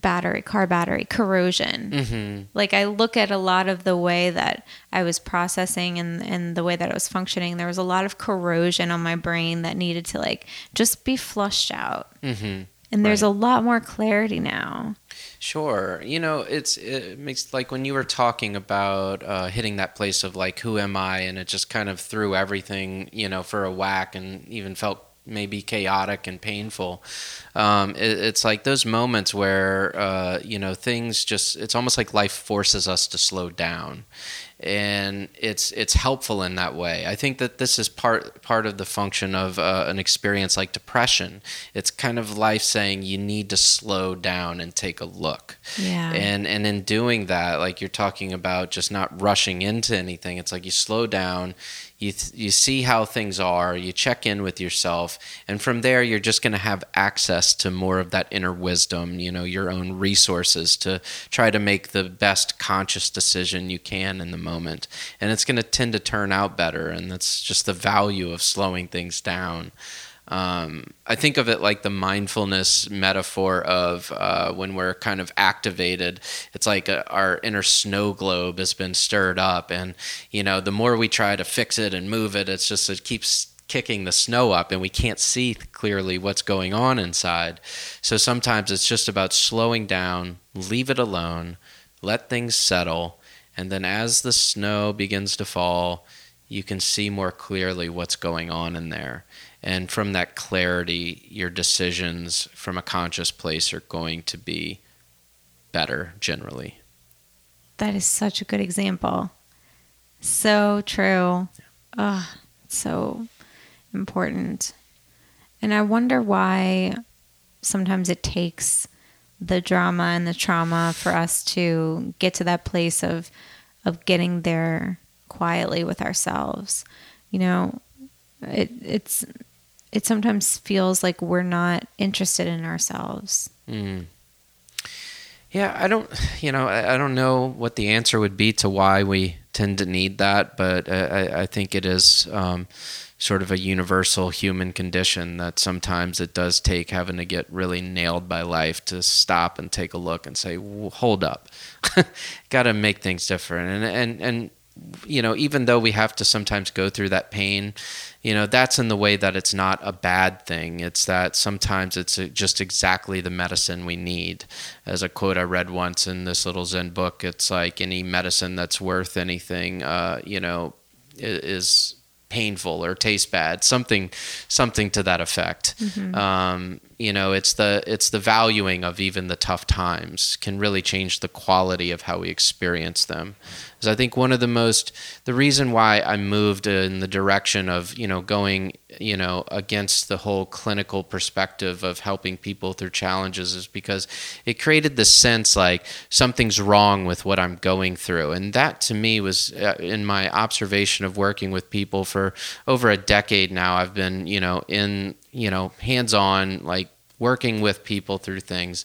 battery car battery corrosion mm-hmm. like i look at a lot of the way that i was processing and and the way that i was functioning there was a lot of corrosion on my brain that needed to like just be flushed out mm-hmm. and there's right. a lot more clarity now Sure. You know, it's it makes like when you were talking about uh, hitting that place of like, who am I? And it just kind of threw everything, you know, for a whack and even felt maybe chaotic and painful. Um, it, it's like those moments where uh, you know things just. It's almost like life forces us to slow down, and it's it's helpful in that way. I think that this is part part of the function of uh, an experience like depression. It's kind of life saying you need to slow down and take a look. Yeah. And and in doing that, like you're talking about just not rushing into anything. It's like you slow down, you th- you see how things are, you check in with yourself, and from there you're just going to have access to more of that inner wisdom, you know, your own resources to try to make the best conscious decision you can in the moment. And it's going to tend to turn out better, and that's just the value of slowing things down. Um, I think of it like the mindfulness metaphor of uh, when we're kind of activated. It's like a, our inner snow globe has been stirred up, and you know, the more we try to fix it and move it, it's just it keeps kicking the snow up, and we can't see clearly what's going on inside. So sometimes it's just about slowing down, leave it alone, let things settle, and then as the snow begins to fall, you can see more clearly what's going on in there and from that clarity, your decisions from a conscious place are going to be better generally. That is such a good example. So true. Oh, so important. And I wonder why sometimes it takes the drama and the trauma for us to get to that place of of getting there quietly with ourselves. You know, it, it's it sometimes feels like we're not interested in ourselves. Mm. Yeah, I don't, you know, I, I, don't know what the answer would be to why we tend to need that, but I, I think it is um, sort of a universal human condition that sometimes it does take having to get really nailed by life to stop and take a look and say, hold up, <laughs> got to make things different. And, and, and, you know, even though we have to sometimes go through that pain, you know, that's in the way that it's not a bad thing. It's that sometimes it's just exactly the medicine we need. As a quote I read once in this little Zen book, it's like any medicine that's worth anything, uh, you know, is painful or tastes bad something something to that effect mm-hmm. um, you know it's the it's the valuing of even the tough times can really change the quality of how we experience them. Because i think one of the most the reason why i moved in the direction of you know going you know against the whole clinical perspective of helping people through challenges is because it created this sense like something's wrong with what i'm going through. And that to me was uh, in my observation of working with people for over a decade now i've been you know in you know, hands on, like working with people through things.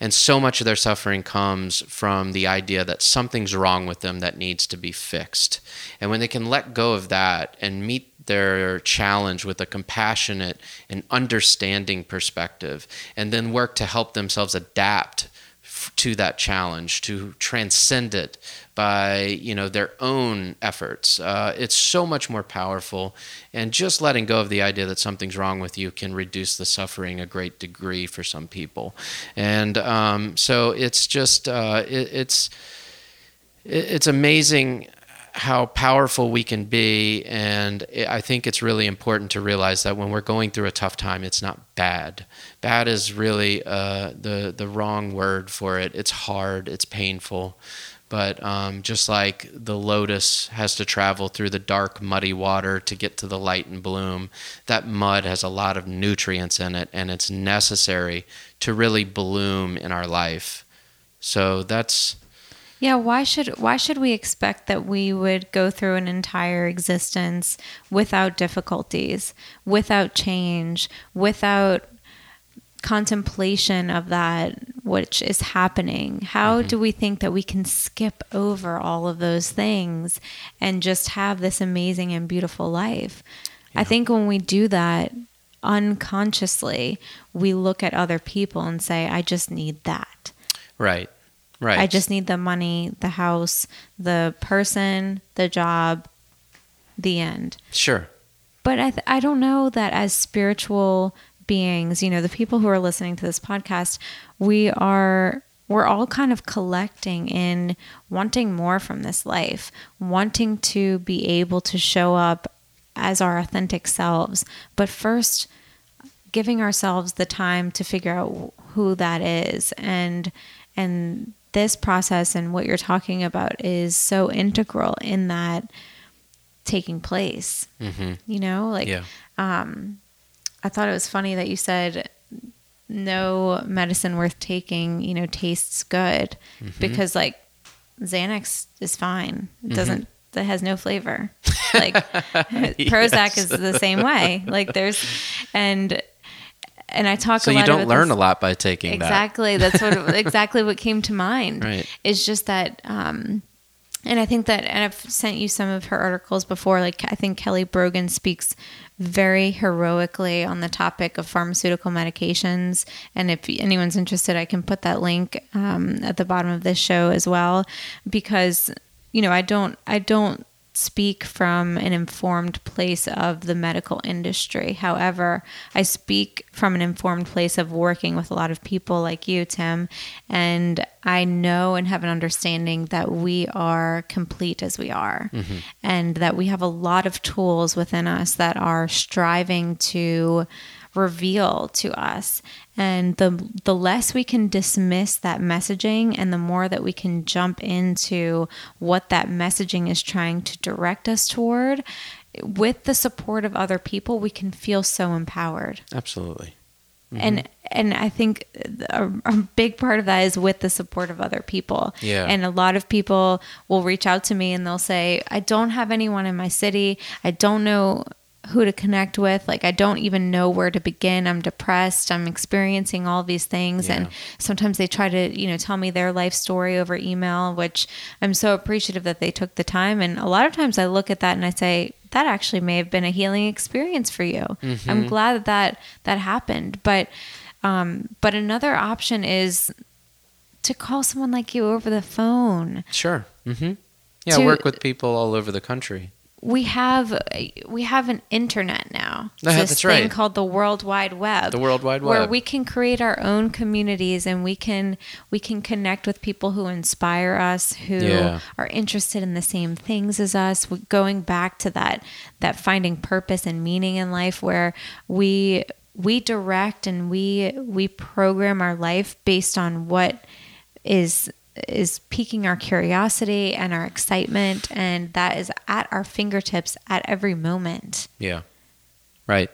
And so much of their suffering comes from the idea that something's wrong with them that needs to be fixed. And when they can let go of that and meet their challenge with a compassionate and understanding perspective, and then work to help themselves adapt to that challenge, to transcend it by you know their own efforts. Uh, it's so much more powerful, and just letting go of the idea that something's wrong with you can reduce the suffering a great degree for some people. And um, so it's just uh, it, it's it's amazing how powerful we can be. And I think it's really important to realize that when we're going through a tough time, it's not bad. Bad is really uh, the the wrong word for it. It's hard. It's painful. But um, just like the lotus has to travel through the dark, muddy water to get to the light and bloom, that mud has a lot of nutrients in it, and it's necessary to really bloom in our life. So that's yeah, why should why should we expect that we would go through an entire existence without difficulties, without change, without contemplation of that which is happening. How mm-hmm. do we think that we can skip over all of those things and just have this amazing and beautiful life? Yeah. I think when we do that unconsciously, we look at other people and say, I just need that. Right. Right. I just need the money, the house, the person, the job, the end. Sure. But I, th- I don't know that as spiritual beings, you know, the people who are listening to this podcast, we are we're all kind of collecting in wanting more from this life, wanting to be able to show up as our authentic selves. But first, giving ourselves the time to figure out who that is and and this process and what you're talking about is so integral in that taking place. Mm-hmm. You know, like Yeah. um, I thought it was funny that you said no medicine worth taking, you know, tastes good Mm-hmm. because like Xanax is fine. It doesn't. That has no flavor. <laughs> Like <laughs> Prozac is the same way. Like there's, and and I talk. About. So you don't learn this- a lot by taking exactly that's what <laughs> exactly what came to mind Right. it's just that um and i think that and i've sent you some of her articles before like i think kelly brogan speaks very heroically on the topic of pharmaceutical medications and if anyone's interested i can put that link um, at the bottom of this show as well because you know i don't i don't speak from an informed place of the medical industry. However, I speak from an informed place of working with a lot of people like you, Tim, and I know and have an understanding that we are complete as we are, mm-hmm. and that we have a lot of tools within us that are striving to reveal to us and the the less we can dismiss that messaging and the more that we can jump into what that messaging is trying to direct us toward with the support of other people we can feel so empowered Absolutely. Mm-hmm. and and I think a, a big part of that is with the support of other people. Yeah. And a lot of people will reach out to me and they'll say, "I don't have anyone in my city. I don't know who to connect with. Like I don't even know where to begin. I'm depressed. I'm experiencing all these things." And sometimes they try to, you know, tell me their life story over email, which I'm so appreciative that they took the time. And a lot of times I look at that and I say, that actually may have been a healing experience for you. I'm glad that that, that happened. But, um, but another option is to call someone like you over the phone. Sure. Mm-hmm. Yeah, To- work with people all over the country. We have we have an internet now. <laughs> This that's thing right. called the World Wide Web. The World Wide Web, where we can create our own communities and we can we can connect with people who inspire us who Yeah. are interested in the same things as us W- going back to that that finding purpose and meaning in life where we we direct and we we program our life based on what is is piquing our curiosity and our excitement and that is at our fingertips at every moment Yeah. Right.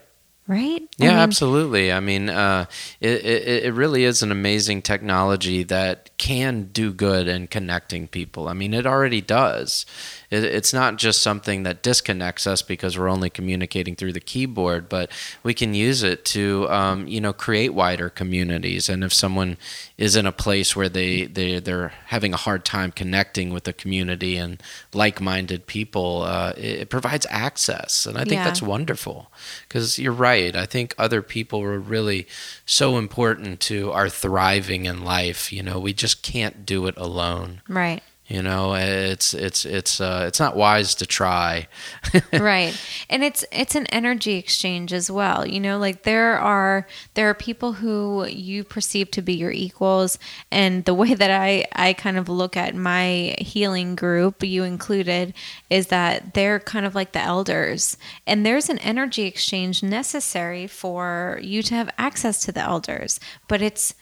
right I Yeah, mean, absolutely. I mean, uh, it, it, it really is an amazing technology that can do good in connecting people. I mean, it already does. It, it's not just something that disconnects us because we're only communicating through the keyboard, but we can use it to, um, you know, create wider communities. And if someone is in a place where they, they, they're having a hard time connecting with the community and like-minded people, uh, it, it provides access. And I think Yeah. that's wonderful because you're right. I think other people are really so important to our thriving in life. You know, we just can't do it alone. right You know, it's it's it's uh, it's not wise to try. <laughs> right. And it's it's an energy exchange as well. You know like there are there are people who you perceive to be your equals. And the way that i i kind of look at my healing group you included is that they're kind of like the elders. And there's an energy exchange necessary for you to have access to the elders. But it's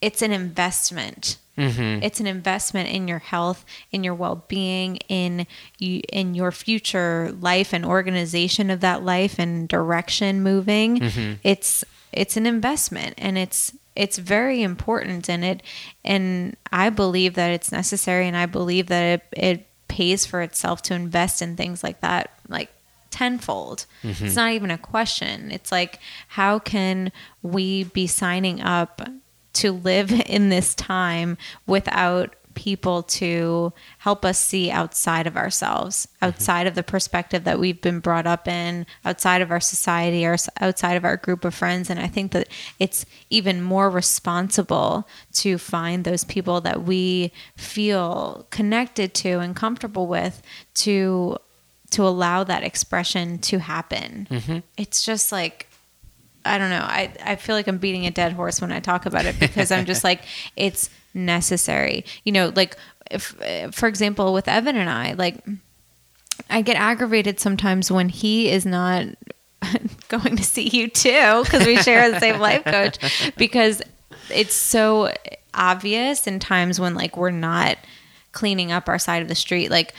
it's an investment Mm-hmm. it's an investment in your health, in your well-being, in you, in your future life and organization of that life and direction moving. It's it's an investment and it's it's very important and it and I believe that it's necessary and I believe that it, it pays for itself to invest in things like that like tenfold. It's not even a question. It's like how can we be signing up to live <laughs> in this time without people to help us see outside of ourselves, mm-hmm. outside of the perspective that we've been brought up in, outside of our society, or outside of our group of friends. And I think that it's even more responsible to find those people that we feel connected to and comfortable with to to allow that expression to happen. Mm-hmm. It's just like I don't know. I, I feel like I'm beating a dead horse when I talk about it because I'm just <laughs> like, it's necessary. You know, like, if, for example, with Evan and I, like, I get aggravated sometimes when he is not <laughs> going to see you too because we share the same life coach because it's so obvious in times when like we're not cleaning up our side of the street like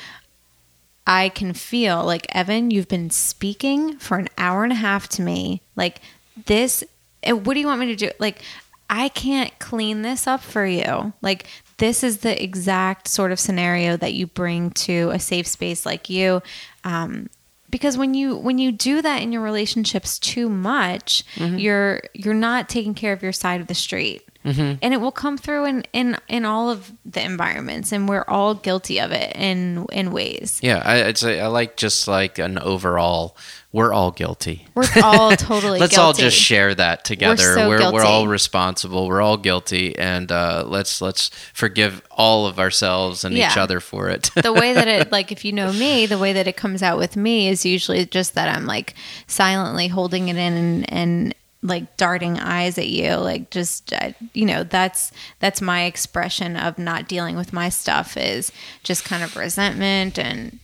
I can feel like Evan you've been speaking for an hour and a half to me like this what do you want me to do? Like I can't clean this up for you. Like this is the exact sort of scenario that you bring to a safe space like you. Um, because when you when you do that in your relationships too much mm-hmm. you're you're not taking care of your side of the street mm-hmm. and it will come through in in in all of the environments and we're all guilty of it in in ways yeah i I'd say i like just like an overall we're all guilty. We're all <laughs> totally guilty. let's guilty. all just share that together. We're, so we're, we're, all responsible. We're all guilty, and uh, let's let's forgive all of ourselves and yeah. each other for it. the way that it, <laughs> like, if you know me, the way that it comes out with me is usually just that I'm like silently holding it in and, and like darting eyes at you like just uh, you know that's that's my expression of not dealing with my stuff is just kind of resentment and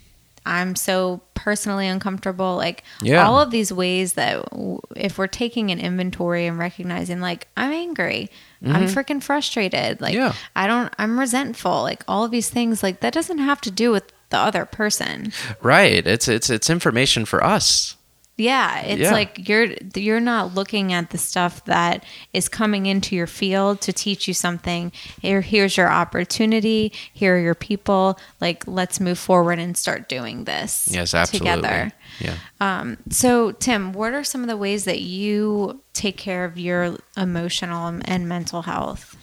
I'm so personally uncomfortable. Like yeah. all of these ways that w- if we're taking an inventory and recognizing like I'm angry, mm-hmm. I'm freaking frustrated, like yeah. I don't I'm resentful, like all of these things like that doesn't have to do with the other person. Right. It's it's it's information for us. Yeah, it's yeah. like you're you're not looking at the stuff that is coming into your field to teach you something. Here here's your opportunity. Here are your people. Like let's move forward and start doing this. Yes, absolutely. Together. Yeah. Um, so Tim, what are some of the ways that you take care of your emotional and mental health?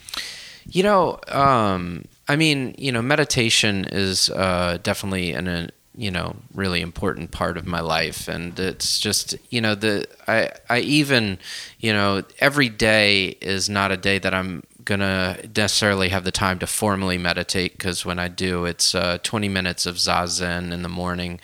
You know, um, I mean, you know, meditation is uh, definitely an you know really important part of my life. And it's just you know the i i even you know every day is not a day that i'm gonna necessarily have the time to formally meditate because when i do it's uh, 20 minutes of zazen in the morning.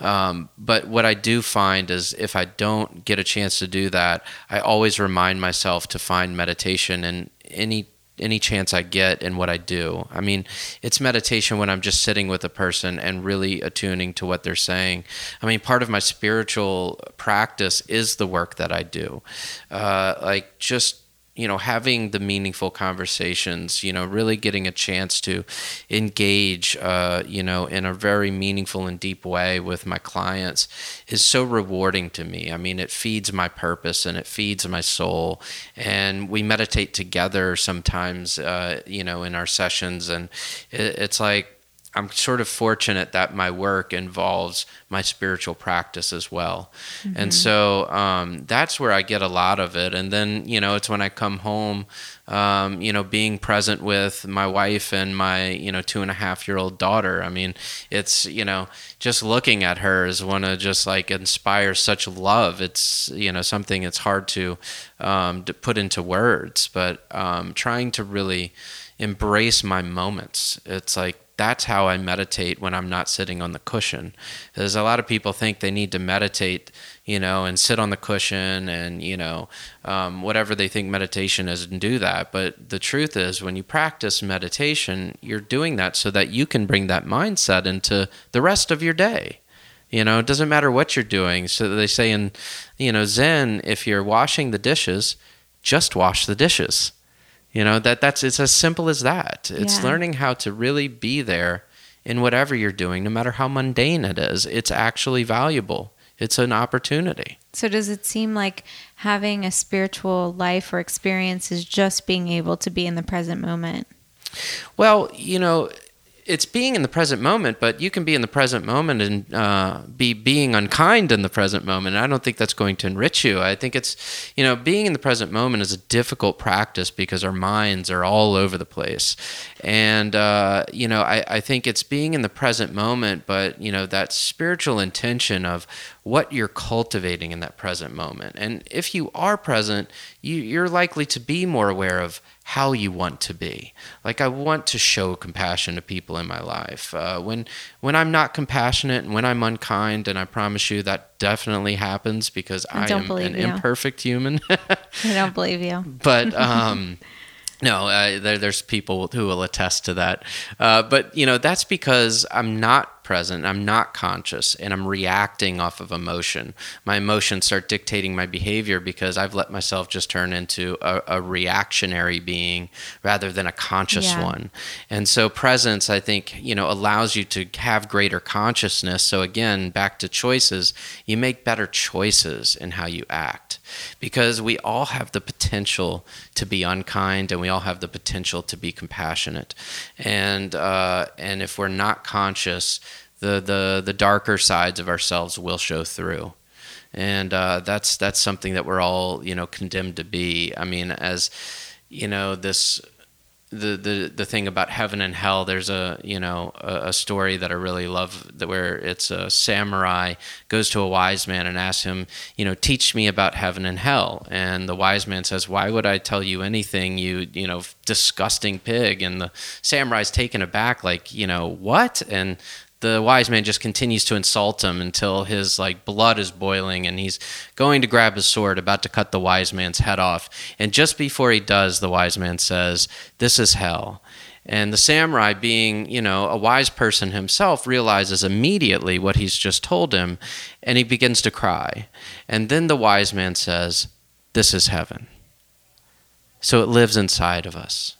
Um, but what i do find is if i don't get a chance to do that i always remind myself to find meditation in any any chance I get in what I do. I mean, it's meditation when I'm just sitting with a person and really attuning to what they're saying. I mean, part of my spiritual practice is the work that I do. Uh, like just you know having the meaningful conversations you know really getting a chance to engage uh, you know in a very meaningful and deep way with my clients is so rewarding to me. I mean it feeds my purpose and it feeds my soul. And we meditate together sometimes uh, you know in our sessions. And it, it's like I'm sort of fortunate that my work involves my spiritual practice as well. Mm-hmm. And so um, that's where I get a lot of it. And then, you know, it's when I come home, um, you know, being present with my wife and my, you know, two and a half year old daughter. I mean, it's, you know, just looking at her is one of just like inspires such love. It's, you know, something it's hard to, um, to put into words, but um, trying to really embrace my moments. It's like, that's how I meditate when I'm not sitting on the cushion. Because a lot of people think they need to meditate, you know, and sit on the cushion and, you know, um, whatever they think meditation is and do that. But the truth is, when you practice meditation, you're doing that so that you can bring that mindset into the rest of your day. You know, it doesn't matter what you're doing. So they say in, you know, Zen, if you're washing the dishes, just wash the dishes you know that that's it's as simple as that. It's yeah. learning how to really be there in whatever you're doing, no matter how mundane it is. It's actually valuable. It's an opportunity. So does it seem like having a spiritual life or experience is just being able to be in the present moment? Well, you know, it's being in the present moment, but you can be in the present moment and uh, be being unkind in the present moment. I don't think that's going to enrich you. I think it's, you know, being in the present moment is a difficult practice because our minds are all over the place. And, uh, you know, I, I think it's being in the present moment, but, you know, that spiritual intention of what you're cultivating in that present moment. And if you are present, you, you're likely to be more aware of how you want to be. Like I want to show compassion to people in my life. Uh, when when I'm not compassionate and when I'm unkind, and I promise you that definitely happens because I, I am an you. imperfect human. I don't <laughs> believe you. But <laughs> um, no, uh, there, there's people who will attest to that. Uh, but you know that's because I'm not present, I'm not conscious, and I'm reacting off of emotion. My emotions start dictating my behavior because I've let myself just turn into a, a reactionary being rather than a conscious Yeah. one. And so presence, I think, you know, allows you to have greater consciousness. So again, back to choices, you make better choices in how you act because we all have the potential to be unkind and we all have the potential to be compassionate. And uh, and if we're not conscious, the, the the darker sides of ourselves will show through. And uh, that's that's something that we're all you know condemned to be. I mean, as you know, this the, the the thing about heaven and hell there's a you know a, a story that i really love that where it's a samurai goes to a wise man and asks him you know teach me about heaven and hell. And the wise man says why would i tell you anything you you know disgusting pig? And the samurai's taken aback like you know what? And the wise man just continues to insult him until his like blood is boiling and he's going to grab his sword about to cut the wise man's head off. And just before he does the wise man says this is hell. And the samurai being you know a wise person himself realizes immediately what he's just told him and he begins to cry. And then the wise man says this is heaven. So it lives inside of us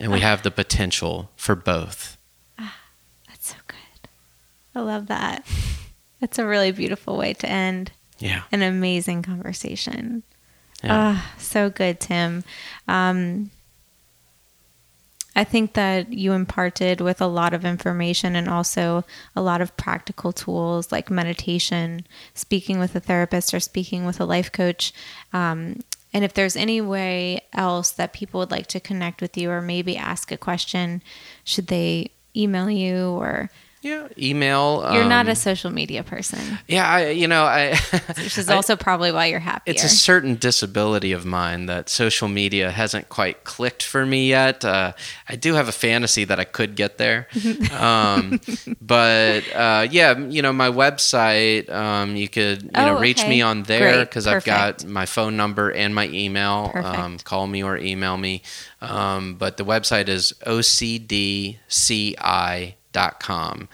and we have the potential for both. I love that. That's a really beautiful way to end yeah an amazing conversation. Yeah. Ah, so good, Tim. Um, I think that you imparted with a lot of information and also a lot of practical tools like meditation, speaking with a therapist, or speaking with a life coach. Um, and if there's any way else that people would like to connect with you or maybe ask a question, should they email you or Yeah, email. you're not um, a social media person, Yeah, I, you know, I. <laughs> which is I- also probably why you're happier. It's a certain disability of mine that social media hasn't quite clicked for me yet. Uh, I do have a fantasy that I could get there, <laughs> um, but uh, yeah, you know, my website. Um, you could you know Oh, reach okay. me on there because I've got my phone number and my email. Um, call me or email me. Um, but the website is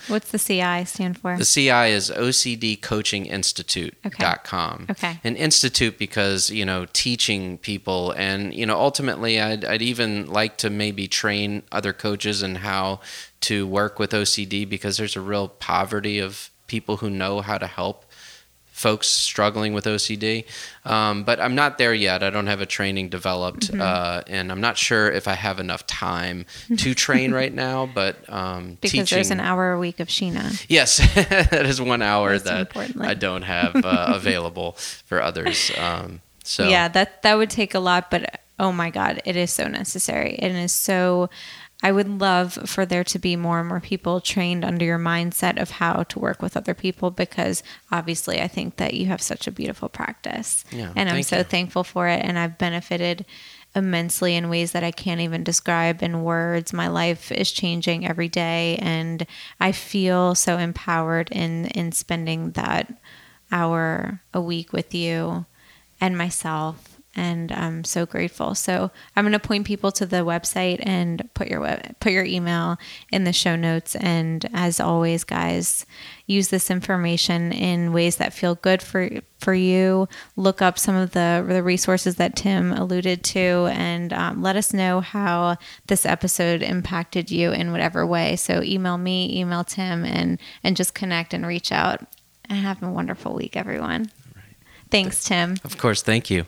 What's the CI stand for? The CI is ocd OCDCoachingInstitute.com. Okay. An institute because, you know, teaching people and, you know, ultimately I'd, I'd even like to maybe train other coaches in how to work with OCD because there's a real poverty of people who know how to help folks struggling with OCD. Um, but I'm not there yet. I don't have a training developed, Mm-hmm. uh, and I'm not sure if I have enough time to <laughs> train right now. But um, because teaching, there's an hour a week of Sheena. Yes, <laughs> that is one hour Most that. I don't <laughs> have uh, available for others. Um, so Yeah, that that would take a lot, but oh my god, it is so necessary. It is so I would love for there to be more and more people trained under your mindset of how to work with other people because obviously I think that you have such a beautiful practice. Yeah, and I'm so you. thankful for it and I've benefited immensely in ways that I can't even describe in words. My life is changing every day and I feel so empowered in in spending that hour a week with you and myself and I'm so grateful. So I'm going to point people to the website and put your web, put your email in the show notes. And as always guys use this information in ways that feel good for for you. Look up some of the the resources that Tim alluded to and um, let us know how this episode impacted you in whatever way. So email me email Tim and and just connect and reach out. And have a wonderful week everyone. Thanks Tim. Of course, thank you.